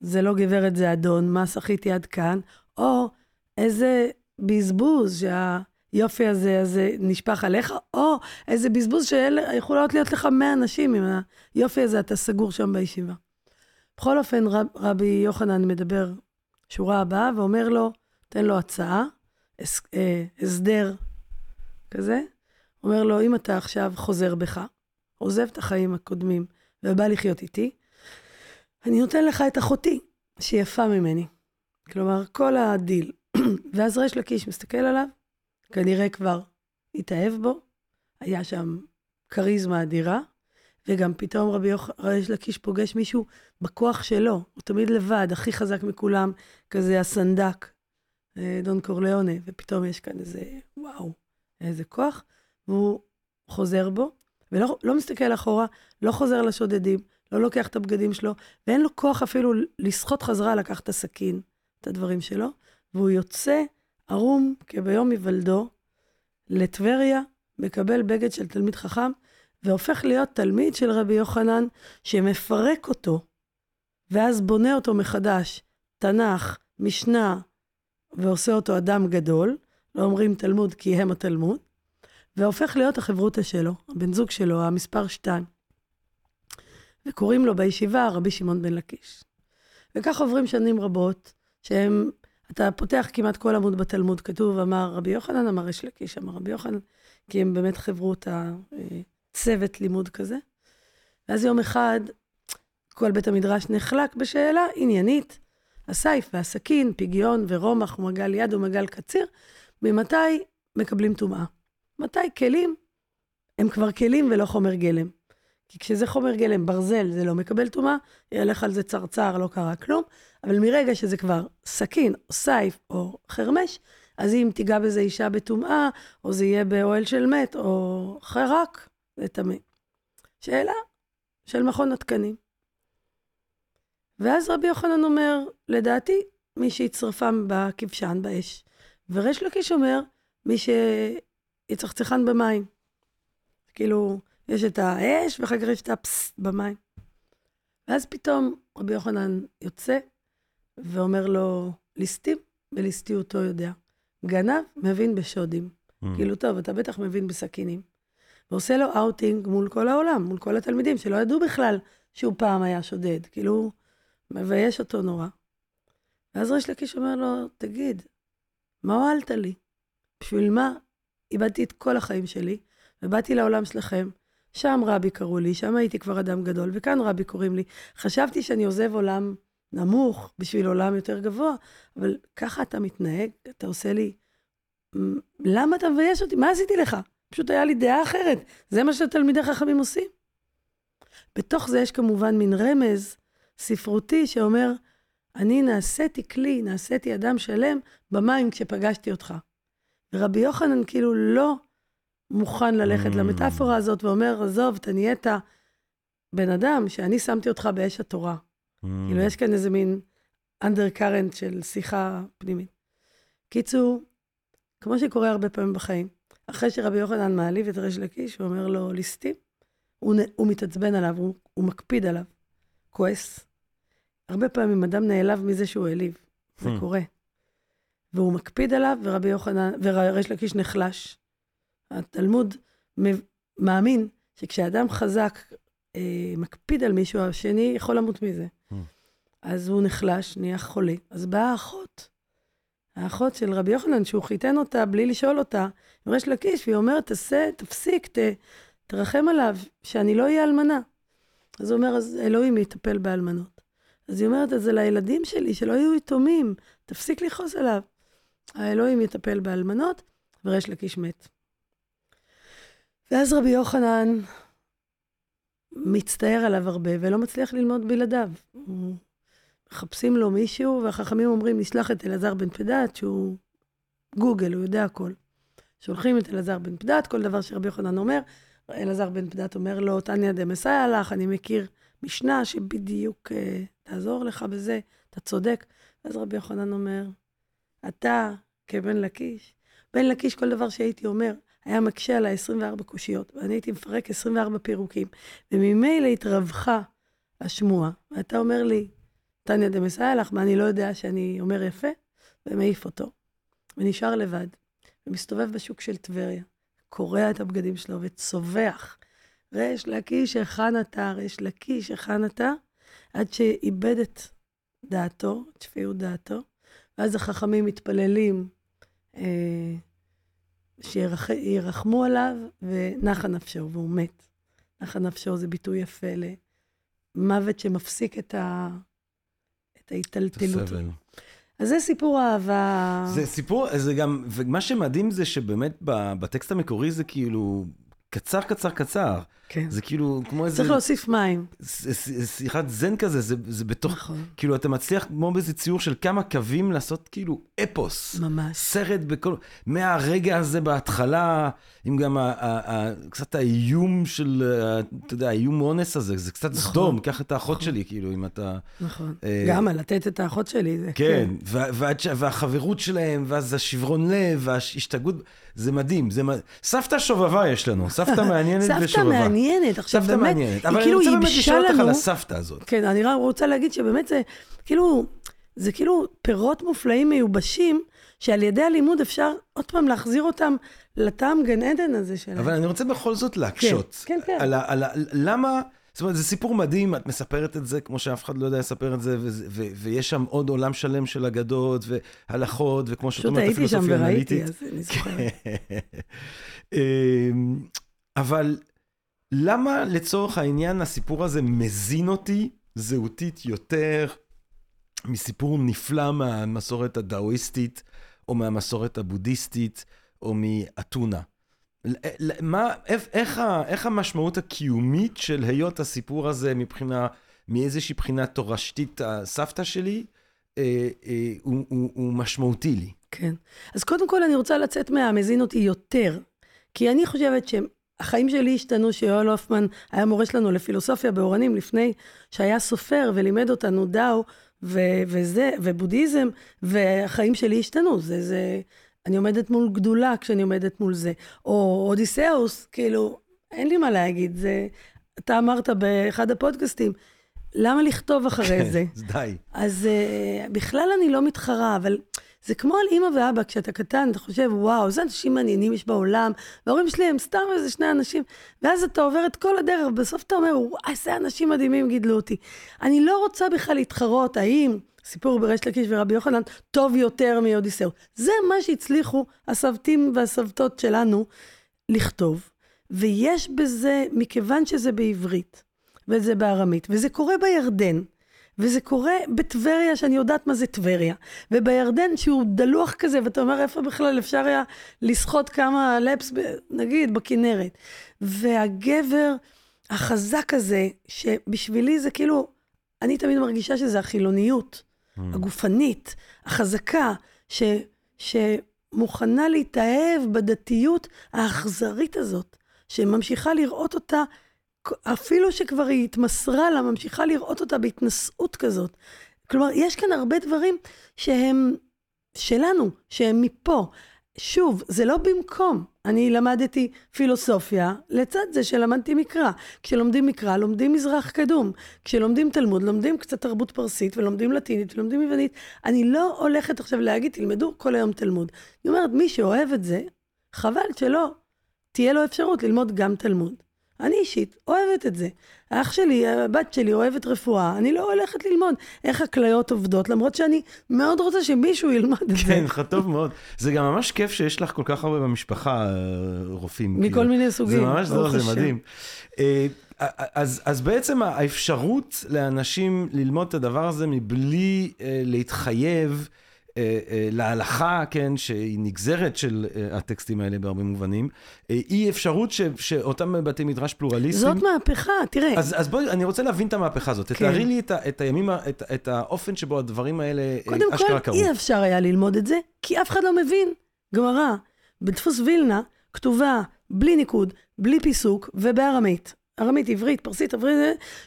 זה לא גברת, זה אדון, מה שחיתי עד כאן, או איזה בזבוז שהיופי הזה, הזה נשפך עליך, או איזה בזבוז שיכולות להיות לך 100 נשים עם היופי הזה, אתה סגור שם בישיבה. בכל אופן, רב, רבי יוחנן מדבר שורה הבאה ואומר לו, תן לו הצעה, הס, אה, הסדר כזה, אומר לו, אם אתה עכשיו חוזר בך, עוזב את החיים הקודמים ובא לחיות איתי, אני נותן לך את אחותי, שהיא יפה ממני. כלומר, כל הדיל. ואז ריש לקיש מסתכל עליו, כנראה כבר התאהב בו, היה שם כריזמה אדירה, וגם פתאום רבי ריש לקיש פוגש מישהו בכוח שלו, הוא תמיד לבד, הכי חזק מכולם, כזה הסנדק, אה, דון קורליאונה, ופתאום יש כאן איזה, וואו, איזה כוח, והוא חוזר בו, ולא לא מסתכל אחורה, לא חוזר לשודדים, לא לוקח את הבגדים שלו, ואין לו כוח אפילו לסחוט חזרה, לקחת את הסכין, את הדברים שלו, והוא יוצא ערום כביום היוולדו לטבריה, מקבל בגד של תלמיד חכם, והופך להיות תלמיד של רבי יוחנן, שמפרק אותו, ואז בונה אותו מחדש, תנ"ך, משנה, ועושה אותו אדם גדול, לא אומרים תלמוד כי הם התלמוד, והופך להיות החברותא שלו, הבן זוג שלו, המספר שתיים. וקוראים לו בישיבה רבי שמעון בן לקיש. וכך עוברים שנים רבות, שהם, אתה פותח כמעט כל עמוד בתלמוד, כתוב, אמר רבי יוחנן, אמר יש לקיש, אמר רבי יוחנן, כי הם באמת חברותא, אה, צוות לימוד כזה. ואז יום אחד, כל בית המדרש נחלק בשאלה עניינית, הסייף והסכין, פגיון ורומח ומגל יד ומגל קציר, ממתי מקבלים טומאה. מתי כלים הם כבר כלים ולא חומר גלם. כי כשזה חומר גלם, ברזל, זה לא מקבל טומאה, ילך על זה צרצר, לא קרה כלום, אבל מרגע שזה כבר סכין, או סייף, או חרמש, אז אם תיגע בזה אישה בטומאה, או זה יהיה באוהל של מת, או חרק, זה טמא. שאלה של מכון התקנים. ואז רבי יוחנן אומר, לדעתי, מי שיצרפם בכבשן, באש. וריש לקיש אומר, מי שיצחצחן במים. כאילו, יש את האש, ואחר כך יש את הפס במים. ואז פתאום רבי יוחנן יוצא ואומר לו, ליסטים, בליסטיותו יודע. גנב מבין בשודים. Mm. כאילו, טוב, אתה בטח מבין בסכינים. ועושה לו אאוטינג מול כל העולם, מול כל התלמידים, שלא ידעו בכלל שהוא פעם היה שודד. כאילו, מבייש אותו נורא. ואז ריש לקיש אומר לו, תגיד, מה הועלת לי? בשביל מה איבדתי את כל החיים שלי, ובאתי לעולם שלכם, שם רבי קראו לי, שם הייתי כבר אדם גדול, וכאן רבי קוראים לי. חשבתי שאני עוזב עולם נמוך בשביל עולם יותר גבוה, אבל ככה אתה מתנהג, אתה עושה לי... למה אתה מבייש אותי? מה עשיתי לך? פשוט היה לי דעה אחרת. זה מה שתלמידי חכמים עושים. בתוך זה יש כמובן מין רמז ספרותי שאומר, אני נעשיתי כלי, נעשיתי אדם שלם במים כשפגשתי אותך. ורבי יוחנן כאילו לא מוכן ללכת mm. למטאפורה הזאת ואומר, עזוב, אתה נהיית בן אדם שאני שמתי אותך באש התורה. Mm. כאילו, יש כאן איזה מין undercurrent של שיחה פנימית. קיצור, כמו שקורה הרבה פעמים בחיים, אחרי שרבי יוחנן מעליב את ריש לקיש, הוא אומר לו, ליסטים, הוא, הוא מתעצבן עליו, הוא, הוא מקפיד עליו, כועס. הרבה פעמים אדם נעלב מזה שהוא העליב, זה mm. קורה. והוא מקפיד עליו, ורבי יוחנן, וריש לקיש נחלש. התלמוד מאמין שכשאדם חזק אה, מקפיד על מישהו, השני יכול למות מזה. Mm. אז הוא נחלש, נהיה חולה. אז באה האחות, האחות של רבי יוחנן, שהוא חיתן אותה בלי לשאול אותה, ריש לקיש, והיא אומרת, תעשה, תפסיק, ת, תרחם עליו, שאני לא אהיה אלמנה. אז הוא אומר, אז אלוהים יטפל באלמנות. אז היא אומרת, אז זה לילדים שלי, שלא יהיו יתומים, תפסיק לכעוס עליו. האלוהים יטפל באלמנות, וריש לקיש מת. ואז רבי יוחנן מצטער עליו הרבה ולא מצליח ללמוד בלעדיו. מחפשים לו מישהו, והחכמים אומרים, נשלח את אלעזר בן פדת, שהוא גוגל, הוא יודע הכל. שולחים את אלעזר בן פדת, כל דבר שרבי יוחנן אומר, אלעזר בן פדת אומר לו, תניא דמסייע לך, אני מכיר משנה שבדיוק uh, תעזור לך בזה, אתה צודק. ואז רבי יוחנן אומר, אתה, כבן לקיש, בן לקיש, כל דבר שהייתי אומר, היה מקשה עליי 24 קושיות, ואני הייתי מפרק 24 פירוקים, וממילא התרווחה השמועה, ואתה אומר לי, תניא דמסייע לך, מה אני לא יודע שאני אומר יפה? ומעיף אותו. ונשאר לבד, ומסתובב בשוק של טבריה, קורע את הבגדים שלו וצווח. ריש לקיש, היכן אתה? ריש לקיש, היכן אתה? עד שאיבד את דעתו, את שפיות דעתו, ואז החכמים מתפללים אה, שירחמו עליו, ונחה נפשו, והוא מת. נחה נפשו זה ביטוי יפה למוות שמפסיק את, ה... את ההיטלטלות. אז זה סיפור אהבה. זה סיפור, זה גם, ומה שמדהים זה שבאמת בטקסט המקורי זה כאילו קצר, קצר, קצר. כן. זה כאילו כמו איזה... צריך להוסיף מים. שיחת זן כזה, זה, זה בתוך... נכון. כאילו, אתה מצליח כמו באיזה ציור של כמה קווים לעשות כאילו אפוס. ממש. סרט בכל... מהרגע הזה בהתחלה, עם גם ה, ה, ה, קצת האיום של, ה- אתה יודע, האיום אונס הזה, זה קצת נכון. סדום, קח את האחות נכון. שלי, כאילו, אם אתה... נכון. אה, גם לתת את האחות שלי. זה- כן, וה- ועד ש- והחברות שלהם, ואז השברון לב, וההשתגעות, זה מדהים, זה מדהים. סבתא שובבה יש לנו, סבתא מעניינת סבתא ושובבה. מעניינת. עכשיו סבתא באמת, מעניינת. אבל אני כאילו רוצה באמת לשאול אותך על. הסבתא הזאת. כן, אני רוצה להגיד שבאמת זה כאילו, זה כאילו פירות מופלאים מיובשים, שעל ידי הלימוד אפשר עוד פעם להחזיר אותם לטעם גן עדן הזה שלהם. אבל אני רוצה בכל זאת להקשות. כן, כן. על ה, על ה, למה, זאת אומרת, זה סיפור מדהים, את מספרת את זה כמו שאף אחד לא יודע לספר את זה, וזה- ו, ויש שם עוד עולם שלם של אגדות והלכות, וכמו שאת פשוט אומרת, הייתי שם הפילוסופיה וראיתי. אז אני זוכרת. אמ, אבל למה לצורך העניין הסיפור הזה מזין אותי זהותית יותר מסיפור נפלא מהמסורת הדאואיסטית, או מהמסורת הבודהיסטית, או מאתונה? מה, איך, איך המשמעות הקיומית של היות הסיפור הזה מבחינה, מאיזושהי בחינה תורשתית הסבתא שלי, אה, אה, הוא, הוא, הוא משמעותי לי. כן. אז קודם כל אני רוצה לצאת מהמזין אותי יותר, כי אני חושבת שהחיים שלי השתנו, שיואל הופמן היה מורה שלנו לפילוסופיה באורנים לפני שהיה סופר ולימד אותנו דאו ו- וזה, ובודהיזם, והחיים שלי השתנו. זה, זה, אני עומדת מול גדולה כשאני עומדת מול זה. או אודיסאוס, כאילו, אין לי מה להגיד, זה... אתה אמרת באחד הפודקאסטים, למה לכתוב אחרי זה? אז די. אז uh, בכלל אני לא מתחרה, אבל זה כמו על אימא ואבא, כשאתה קטן, אתה חושב, וואו, איזה אנשים מעניינים יש בעולם, וההורים שלי הם סתם איזה שני אנשים, ואז אתה עובר את כל הדרך, ובסוף אתה אומר, וואי, איזה אנשים מדהימים גידלו אותי. אני לא רוצה בכלל להתחרות, האם סיפור בריש לקיש ורבי יוחנן טוב יותר מאודיסאו. זה מה שהצליחו הסבתים והסבתות שלנו לכתוב, ויש בזה, מכיוון שזה בעברית, וזה בארמית, וזה קורה בירדן. וזה קורה בטבריה, שאני יודעת מה זה טבריה. ובירדן, שהוא דלוח כזה, ואתה אומר, איפה בכלל אפשר היה לסחוט כמה לפס, נגיד, בכנרת. והגבר החזק הזה, שבשבילי זה כאילו, אני תמיד מרגישה שזה החילוניות, הגופנית, החזקה, ש, שמוכנה להתאהב בדתיות האכזרית הזאת, שממשיכה לראות אותה אפילו שכבר היא התמסרה לה, ממשיכה לראות אותה בהתנשאות כזאת. כלומר, יש כאן הרבה דברים שהם שלנו, שהם מפה. שוב, זה לא במקום. אני למדתי פילוסופיה לצד זה שלמדתי מקרא. כשלומדים מקרא, לומדים מזרח קדום. כשלומדים תלמוד, לומדים קצת תרבות פרסית, ולומדים לטינית, ולומדים יוונית. אני לא הולכת עכשיו להגיד, תלמדו כל היום תלמוד. אני אומרת, מי שאוהב את זה, חבל שלא תהיה לו אפשרות ללמוד גם תלמוד. אני אישית אוהבת את זה. האח שלי, הבת שלי אוהבת רפואה, אני לא הולכת ללמוד איך הכליות עובדות, למרות שאני מאוד רוצה שמישהו ילמד את זה. כן, לך טוב מאוד. זה גם ממש כיף שיש לך כל כך הרבה במשפחה אה, רופאים. מכל כאילו. מיני סוגים, זה ממש, זה. מדהים. אה, אז, אז בעצם האפשרות לאנשים ללמוד את הדבר הזה מבלי אה, להתחייב אה, אה, להלכה, כן, שהיא נגזרת של אה, הטקסטים האלה בהרבה מובנים, אה, היא אפשרות ש, שאותם בתי מדרש פלורליסטים... זאת מהפכה, תראה. אז, אז בואי, אני רוצה להבין את המהפכה הזאת. כן. תתארי לי את, את הימים, את, את האופן שבו הדברים האלה אה, קודם אשכרה כל, קרו. אי אפשר היה ללמוד את זה, כי אף אחד לא מבין. גמרא, בדפוס וילנה, כתובה בלי ניקוד, בלי פיסוק ובארמית. ארמית, עברית, פרסית, עברית,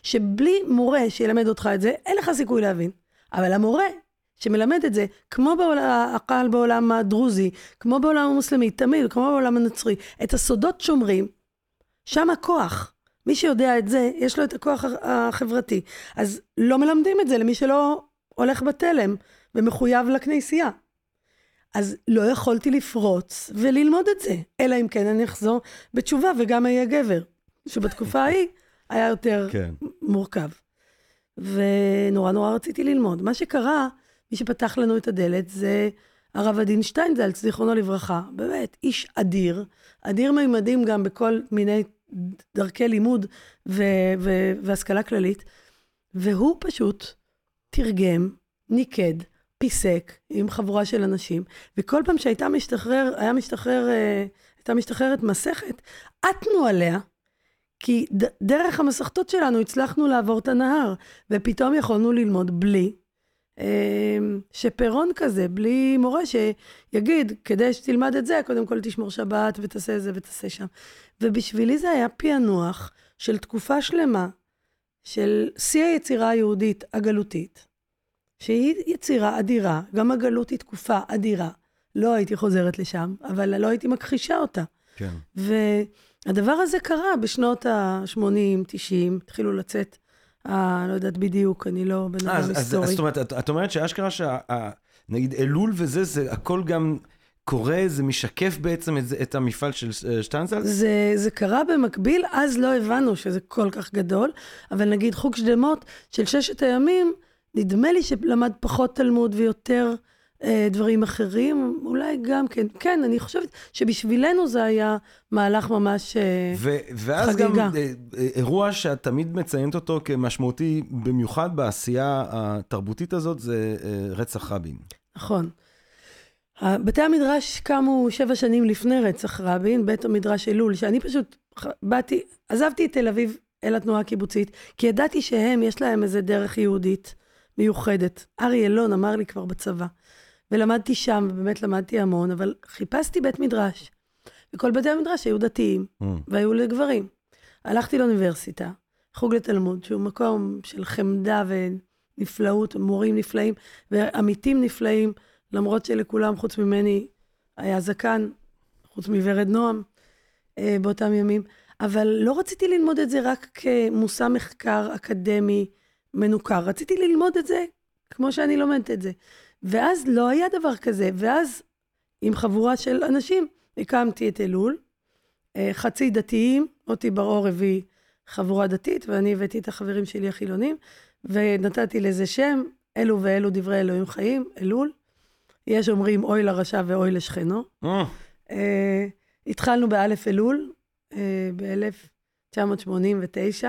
שבלי מורה שילמד אותך את זה, אין לך סיכוי להבין. אבל המורה שמלמד את זה, כמו בעולם, הקהל בעולם הדרוזי, כמו בעולם המוסלמי, תמיד, כמו בעולם הנוצרי, את הסודות שומרים, שם הכוח. מי שיודע את זה, יש לו את הכוח החברתי. אז לא מלמדים את זה למי שלא הולך בתלם ומחויב לכנסייה. אז לא יכולתי לפרוץ וללמוד את זה, אלא אם כן אני אחזור בתשובה וגם אהיה גבר, שבתקופה ההיא היה יותר כן. מורכב. ונורא נורא רציתי ללמוד. מה שקרה, מי שפתח לנו את הדלת זה הרב עדין שטיינזלץ, זיכרונו לברכה. באמת, איש אדיר, אדיר מימדים גם בכל מיני דרכי לימוד ו- ו- והשכלה כללית. והוא פשוט תרגם, ניקד, פיסק עם חבורה של אנשים, וכל פעם שהייתה משתחרר, היה משתחרר אה, הייתה משתחררת מסכת, עטנו עליה, כי ד- דרך המסכתות שלנו הצלחנו לעבור את הנהר, ופתאום יכולנו ללמוד בלי שפירון כזה, בלי מורה שיגיד, כדי שתלמד את זה, קודם כל תשמור שבת ותעשה זה ותעשה שם. ובשבילי זה היה פענוח של תקופה שלמה, של שיא היצירה היהודית הגלותית, שהיא יצירה אדירה, גם הגלות היא תקופה אדירה. לא הייתי חוזרת לשם, אבל לא הייתי מכחישה אותה. כן. והדבר הזה קרה בשנות ה-80, 90, התחילו לצאת, אה, לא יודעת בדיוק, אני לא בן אז- אדם אז היסטורי. אז זאת אומרת, את את אומרת שאשכרה שה... נגיד אלול וזה, זה הכל גם קורה, זה משקף בעצם את את המפעל של אה, שטנזל? זה, זה קרה במקביל, אז לא הבנו שזה כל כך גדול, אבל נגיד חוג שדמות של ששת הימים, נדמה לי שלמד פחות תלמוד ויותר דברים אחרים, אולי גם כן. כן, אני חושבת שבשבילנו זה היה מהלך ממש... אה, ו- ואז חגיגה. גם אה, אה, אירוע שאת תמיד מציינת אותו כמשמעותי, במיוחד בעשייה התרבותית הזאת, זה אה, רצח רבין. נכון. בתי המדרש קמו שבע שנים לפני רצח רבין, בית המדרש אלול, שאני פשוט באתי, עזבתי את תל אביב אל התנועה הקיבוצית, כי ידעתי שהם, יש להם איזה דרך יהודית מיוחדת. ארי אלון אמר לי כבר בצבא. ולמדתי שם, ובאמת למדתי המון, אבל חיפשתי בית מדרש. וכל בתי המדרש היו דתיים, Mm. והיו לגברים. הלכתי לאוניברסיטה, חוג לתלמוד, שהוא מקום של חמדה ונפלאות, מורים נפלאים ועמיתים נפלאים, למרות שלכולם, חוץ ממני, היה זקן, חוץ מוורד נועם, אה, באותם ימים. אבל לא רציתי ללמוד את זה רק כמושא מחקר אקדמי מנוכר, רציתי ללמוד את זה כמו שאני לומדת את זה. ואז לא היה דבר כזה, ואז עם חבורה של אנשים הקמתי את אלול, אה, חצי דתיים, מוטי בר-אור הביא חבורה דתית, ואני הבאתי את החברים שלי החילונים, ונתתי לזה שם, אלו ואלו דברי אלוהים חיים, אלול. יש אומרים אוי לרשע ואוי לשכנו. אה, אה, התחלנו באלף אלול, אה, ב-1989,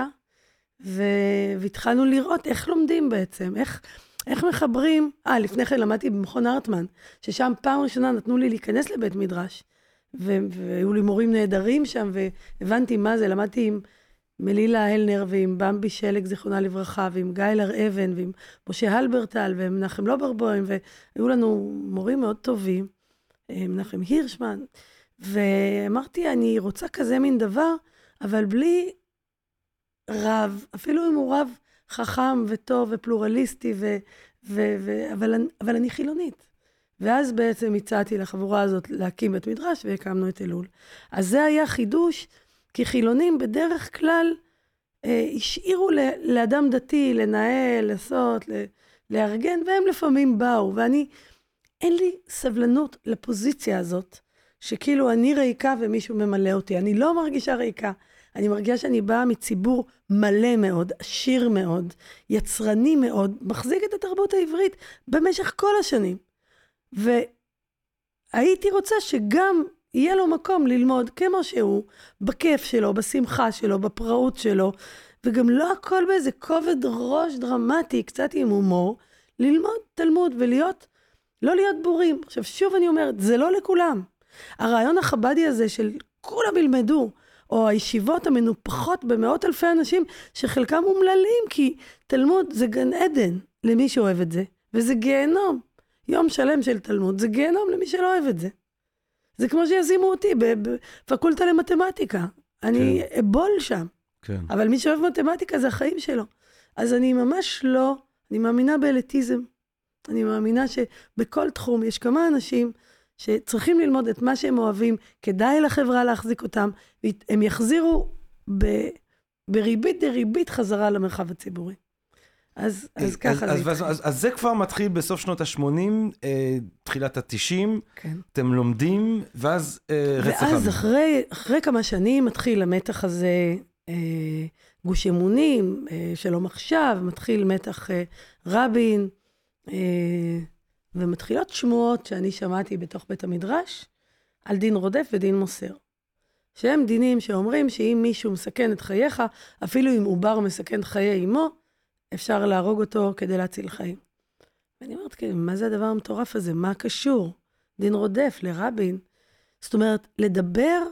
והתחלנו לראות איך לומדים בעצם, איך, איך מחברים. אה, לפני כן למדתי במכון הרטמן, ששם פעם ראשונה נתנו לי להיכנס לבית מדרש, והיו לי מורים נהדרים שם, והבנתי מה זה, למדתי עם מלילה הלנר ועם במבי שלג, זיכרונה לברכה, ועם גיא הר אבן, ועם משה הלברטל, ומנחם לוברבוים, והיו לנו מורים מאוד טובים, אה, מנחם הירשמן, ואמרתי, אני רוצה כזה מין דבר, אבל בלי רב, אפילו אם הוא רב חכם וטוב ופלורליסטי, ו, ו, ו, אבל, אבל אני חילונית. ואז בעצם הצעתי לחבורה הזאת להקים בית מדרש, והקמנו את אלול. אז זה היה חידוש, כי חילונים בדרך כלל אה, השאירו ל, לאדם דתי לנהל, לעשות, ל, לארגן, והם לפעמים באו, ואני, אין לי סבלנות לפוזיציה הזאת, שכאילו אני ריקה ומישהו ממלא אותי. אני לא מרגישה ריקה. אני מרגישה שאני באה מציבור מלא מאוד, עשיר מאוד, יצרני מאוד, מחזיק את התרבות העברית במשך כל השנים. והייתי רוצה שגם יהיה לו מקום ללמוד כמו שהוא, בכיף שלו, בשמחה שלו, בפראות שלו, וגם לא הכל באיזה כובד ראש דרמטי, קצת עם הומור, ללמוד תלמוד ולהיות, לא להיות בורים. עכשיו, שוב אני אומרת, זה לא לכולם. הרעיון החבדי הזה של כולם ילמדו, או הישיבות המנופחות במאות אלפי אנשים, שחלקם אומללים, כי תלמוד זה גן עדן למי שאוהב את זה, וזה גיהנום. יום שלם של תלמוד זה גיהנום למי שלא אוהב את זה. זה כמו שישימו אותי בפקולטה למתמטיקה. אני אבול שם. כן. אבל מי שאוהב מתמטיקה זה החיים שלו. אז אני ממש לא, אני מאמינה באליטיזם. אני מאמינה שבכל תחום יש כמה אנשים שצריכים ללמוד את מה שהם אוהבים, כדאי לחברה להחזיק אותם, והם יחזירו ב, בריבית דריבית חזרה למרחב הציבורי. אז, אז ככה אז, זה אז, התחיל. אז, אז זה כבר מתחיל בסוף שנות ה-80, אה, תחילת ה-90, כן. אתם לומדים, ואז אה, רצח ואז. אחרי, אחרי כמה שנים מתחיל המתח הזה, אה, גוש אמונים, אה, שלום עכשיו, מתחיל מתח אה, רבין, אה, ומתחילות שמועות שאני שמעתי בתוך בית המדרש על דין רודף ודין מוסר. שהם דינים שאומרים שאם מישהו מסכן את חייך, אפילו אם עובר מסכן חיי אמו, אפשר להרוג אותו כדי להציל חיים. ואני אומרת, כן, מה זה הדבר המטורף הזה? מה קשור? דין רודף לרבין. זאת אומרת, לדבר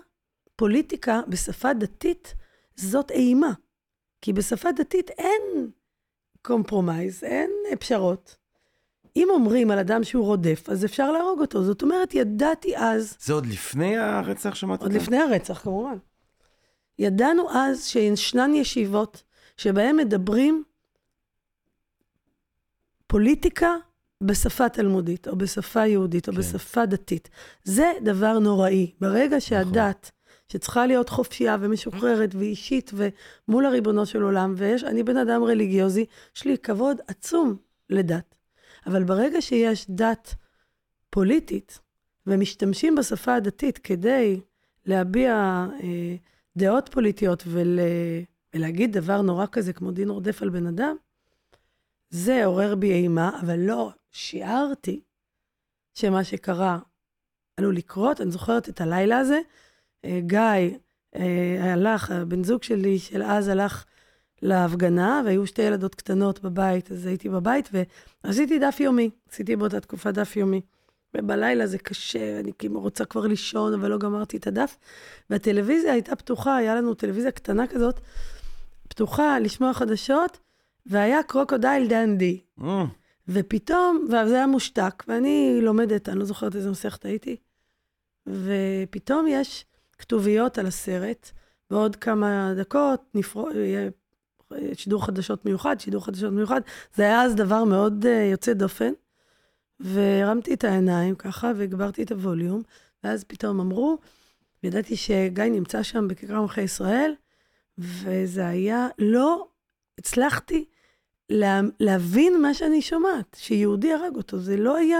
פוליטיקה בשפה דתית זאת אימה. כי בשפה דתית אין compromise, אין פשרות. אם אומרים על אדם שהוא רודף, אז אפשר להרוג אותו. זאת אומרת, ידעתי אז... זה עוד לפני הרצח שמעת? עוד לפני הרצח, כמובן. ידענו אז שישנן ישיבות שבהן מדברים פוליטיקה בשפה תלמודית, או בשפה יהודית, או כן. בשפה דתית. זה דבר נוראי. ברגע שהדת, נכון. שצריכה להיות חופשייה ומשוחררת ואישית ומול הריבונו של עולם, ואני בן אדם רליגיוזי, יש לי כבוד עצום לדת. אבל ברגע שיש דת פוליטית, ומשתמשים בשפה הדתית כדי להביע אה, דעות פוליטיות ול, ולהגיד דבר נורא כזה כמו דין רודף על בן אדם, זה עורר בי אימה, אבל לא שיערתי שמה שקרה עלול לקרות. אני זוכרת את הלילה הזה. אה, גיא אה, הלך, הבן זוג שלי של אז הלך להפגנה, והיו שתי ילדות קטנות בבית, אז הייתי בבית ועשיתי דף יומי. עשיתי באותה תקופה דף יומי. ובלילה זה קשה, אני כאילו רוצה כבר לישון, אבל לא גמרתי את הדף. והטלוויזיה הייתה פתוחה, היה לנו טלוויזיה קטנה כזאת, פתוחה לשמוע חדשות, והיה קרוקודייל דנדי. Mm. ופתאום, וזה היה מושתק, ואני לומדת, אני לא זוכרת איזה מסכת הייתי, ופתאום יש כתוביות על הסרט, ועוד כמה דקות נפרו, יהיה שידור חדשות מיוחד, שידור חדשות מיוחד. זה היה אז דבר מאוד uh, יוצא דופן. והרמתי את העיניים ככה, והגברתי את הווליום, ואז פתאום אמרו, ידעתי שגיא נמצא שם בכיכר מלכי ישראל, וזה היה, לא הצלחתי לה, להבין מה שאני שומעת, שיהודי הרג אותו. זה לא היה,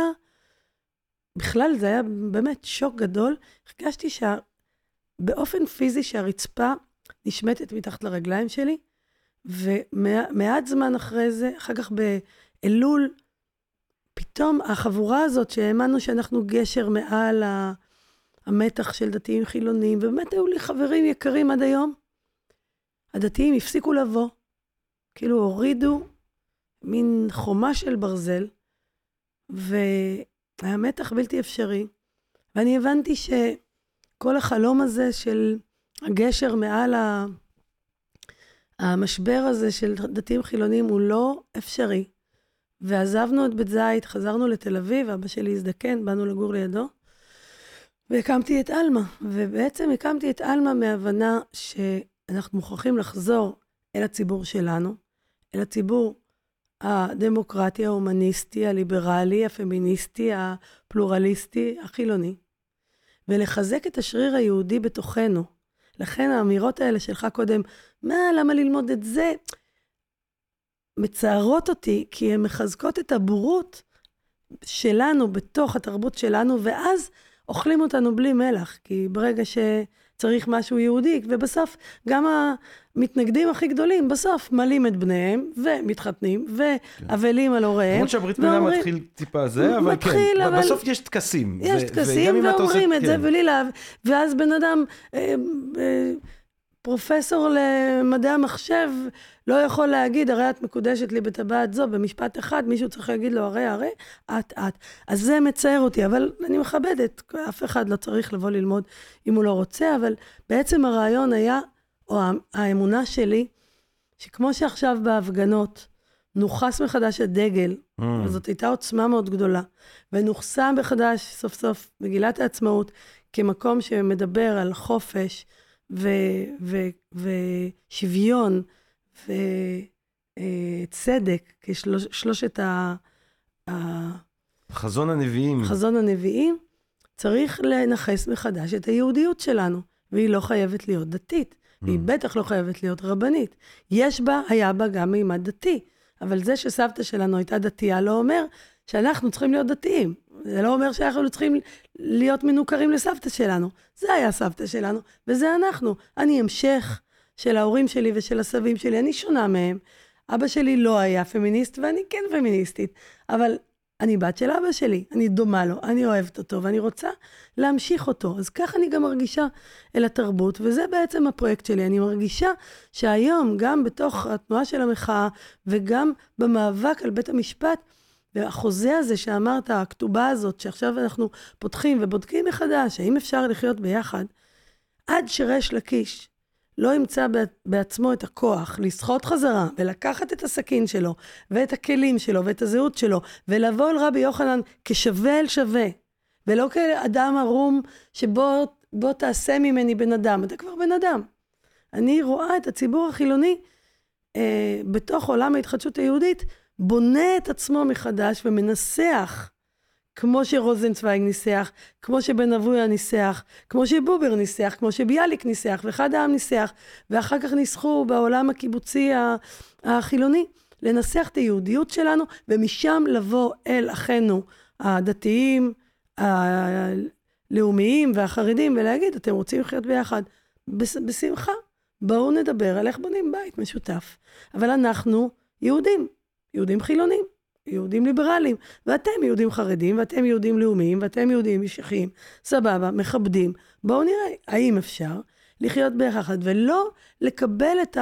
בכלל זה היה באמת שוק גדול. הרגשתי שבאופן פיזי שהרצפה נשמטת מתחת לרגליים שלי, ומעט זמן אחרי זה, אחר כך באלול, פתאום החבורה הזאת שהאמנו שאנחנו גשר מעל המתח של דתיים חילונים, ובאמת היו לי חברים יקרים עד היום, הדתיים הפסיקו לבוא, כאילו הורידו מין חומה של ברזל, והיה מתח בלתי אפשרי, ואני הבנתי שכל החלום הזה של הגשר מעל ה... המשבר הזה של דתיים חילונים הוא לא אפשרי. ועזבנו את בית זית, חזרנו לתל אביב, אבא שלי הזדקן, באנו לגור לידו, והקמתי את עלמה. ובעצם הקמתי את עלמה מהבנה שאנחנו מוכרחים לחזור אל הציבור שלנו, אל הציבור הדמוקרטי, ההומניסטי, הליברלי, הפמיניסטי, הפלורליסטי, החילוני, ולחזק את השריר היהודי בתוכנו. לכן האמירות האלה שלך קודם, מה, למה ללמוד את זה? מצערות אותי, כי הן מחזקות את הבורות שלנו בתוך התרבות שלנו, ואז אוכלים אותנו בלי מלח, כי ברגע שצריך משהו יהודי, ובסוף גם המתנגדים הכי גדולים, בסוף מלאים את בניהם, ומתחתנים, ואבלים על הוריהם. למרות שהברית מילה מתחיל טיפה זה, אבל מתחיל, כן, אבל... בסוף יש טקסים. יש טקסים, ואומרים את זה כן. בלי להב, ואז בן אדם... אה, אה, פרופסור למדעי המחשב לא יכול להגיד, הרי את מקודשת לי בטבעת זו, במשפט אחד, מישהו צריך להגיד לו, הרי, הרי, את, את. אז זה מצער אותי, אבל אני מכבדת, אף אחד לא צריך לבוא ללמוד אם הוא לא רוצה, אבל בעצם הרעיון היה, או האמונה שלי, שכמו שעכשיו בהפגנות, נוכס מחדש הדגל, mm. וזאת הייתה עוצמה מאוד גדולה, ונוכסה מחדש סוף סוף מגילת העצמאות כמקום שמדבר על חופש, ושוויון וצדק, כשלושת ה... חזון הנביאים. חזון הנביאים, צריך לנכס מחדש את היהודיות שלנו, והיא לא חייבת להיות דתית, והיא mm. בטח לא חייבת להיות רבנית. יש בה, היה בה גם מימד דתי, אבל זה שסבתא שלנו הייתה דתייה לא אומר שאנחנו צריכים להיות דתיים. זה לא אומר שאנחנו צריכים להיות מנוכרים לסבתא שלנו. זה היה סבתא שלנו, וזה אנחנו. אני המשך של ההורים שלי ושל הסבים שלי, אני שונה מהם. אבא שלי לא היה פמיניסט, ואני כן פמיניסטית, אבל אני בת של אבא שלי, אני דומה לו, אני אוהבת אותו, ואני רוצה להמשיך אותו. אז ככה אני גם מרגישה אל התרבות, וזה בעצם הפרויקט שלי. אני מרגישה שהיום, גם בתוך התנועה של המחאה, וגם במאבק על בית המשפט, והחוזה הזה שאמרת, הכתובה הזאת, שעכשיו אנחנו פותחים ובודקים מחדש, האם אפשר לחיות ביחד, עד שריש לקיש לא ימצא בעצמו את הכוח לסחוט חזרה ולקחת את הסכין שלו ואת הכלים שלו ואת הזהות שלו ולבוא אל רבי יוחנן כשווה אל שווה ולא כאדם ערום שבו בוא תעשה ממני בן אדם, אתה כבר בן אדם. אני רואה את הציבור החילוני אה, בתוך עולם ההתחדשות היהודית, בונה את עצמו מחדש ומנסח כמו שרוזנצוויג ניסח, כמו שבן אבויה ניסח, כמו שבובר ניסח, כמו שביאליק ניסח, ואחד העם ניסח, ואחר כך ניסחו בעולם הקיבוצי החילוני, לנסח את היהודיות שלנו, ומשם לבוא אל אחינו הדתיים, הלאומיים והחרדים, ולהגיד, אתם רוצים לחיות ביחד? בשמחה. בואו נדבר על איך בונים בית משותף. אבל אנחנו יהודים, יהודים חילונים. יהודים ליברליים, ואתם יהודים חרדים, ואתם יהודים לאומיים, ואתם יהודים משיחיים, סבבה, מכבדים. בואו נראה האם אפשר לחיות ביחד, ולא לקבל את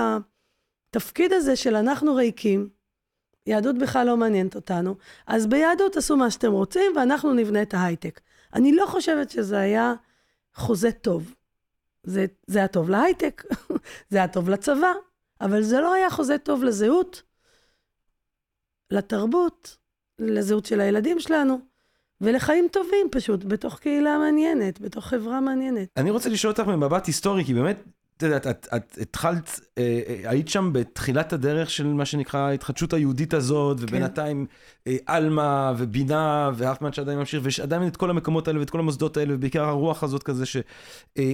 התפקיד הזה של אנחנו ריקים, יהדות בכלל לא מעניינת אותנו, אז ביהדות תעשו מה שאתם רוצים, ואנחנו נבנה את ההייטק. אני לא חושבת שזה היה חוזה טוב. זה, זה היה טוב להייטק, זה היה טוב לצבא, אבל זה לא היה חוזה טוב לזהות, לתרבות, לזהות של הילדים שלנו, ולחיים טובים פשוט, בתוך קהילה מעניינת, בתוך חברה מעניינת. אני רוצה לשאול אותך ממבט היסטורי, כי באמת, את יודעת, את, את התחלת, אה, אה, היית שם בתחילת הדרך של מה שנקרא ההתחדשות היהודית הזאת, ובינתיים כן. אה, עלמה ובינה, ואחמד שעדיין ממשיך, ויש עדיין את כל המקומות האלה ואת כל המוסדות האלה, ובעיקר הרוח הזאת כזה, ש... אה,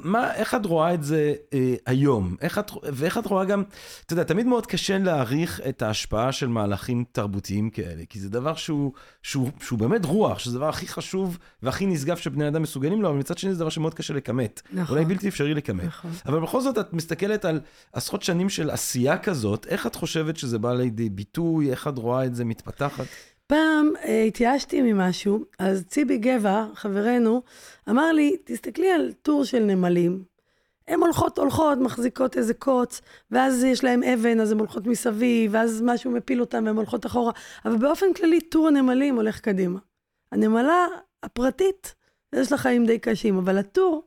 מה, איך את רואה את זה אה, היום? איך את, ואיך את רואה גם, אתה יודע, תמיד מאוד קשה להעריך את ההשפעה של מהלכים תרבותיים כאלה, כי זה דבר שהוא, שהוא, שהוא באמת רוח, שזה הדבר הכי חשוב והכי נשגב שבני אדם מסוגלים לו, אבל מצד שני זה דבר שמאוד קשה לכמת. נכון. אולי בלתי אפשרי לכמת. נכון. אבל בכל זאת את מסתכלת על עשרות שנים של עשייה כזאת, איך את חושבת שזה בא לידי ביטוי, איך את רואה את זה מתפתחת? פעם אה, התייאשתי ממשהו, אז ציבי גבע, חברנו, אמר לי, תסתכלי על טור של נמלים. הן הולכות, הולכות, מחזיקות איזה קוץ, ואז יש להן אבן, אז הן הולכות מסביב, ואז משהו מפיל אותן והן הולכות אחורה. אבל באופן כללי, טור הנמלים הולך קדימה. הנמלה הפרטית, יש לה חיים די קשים, אבל הטור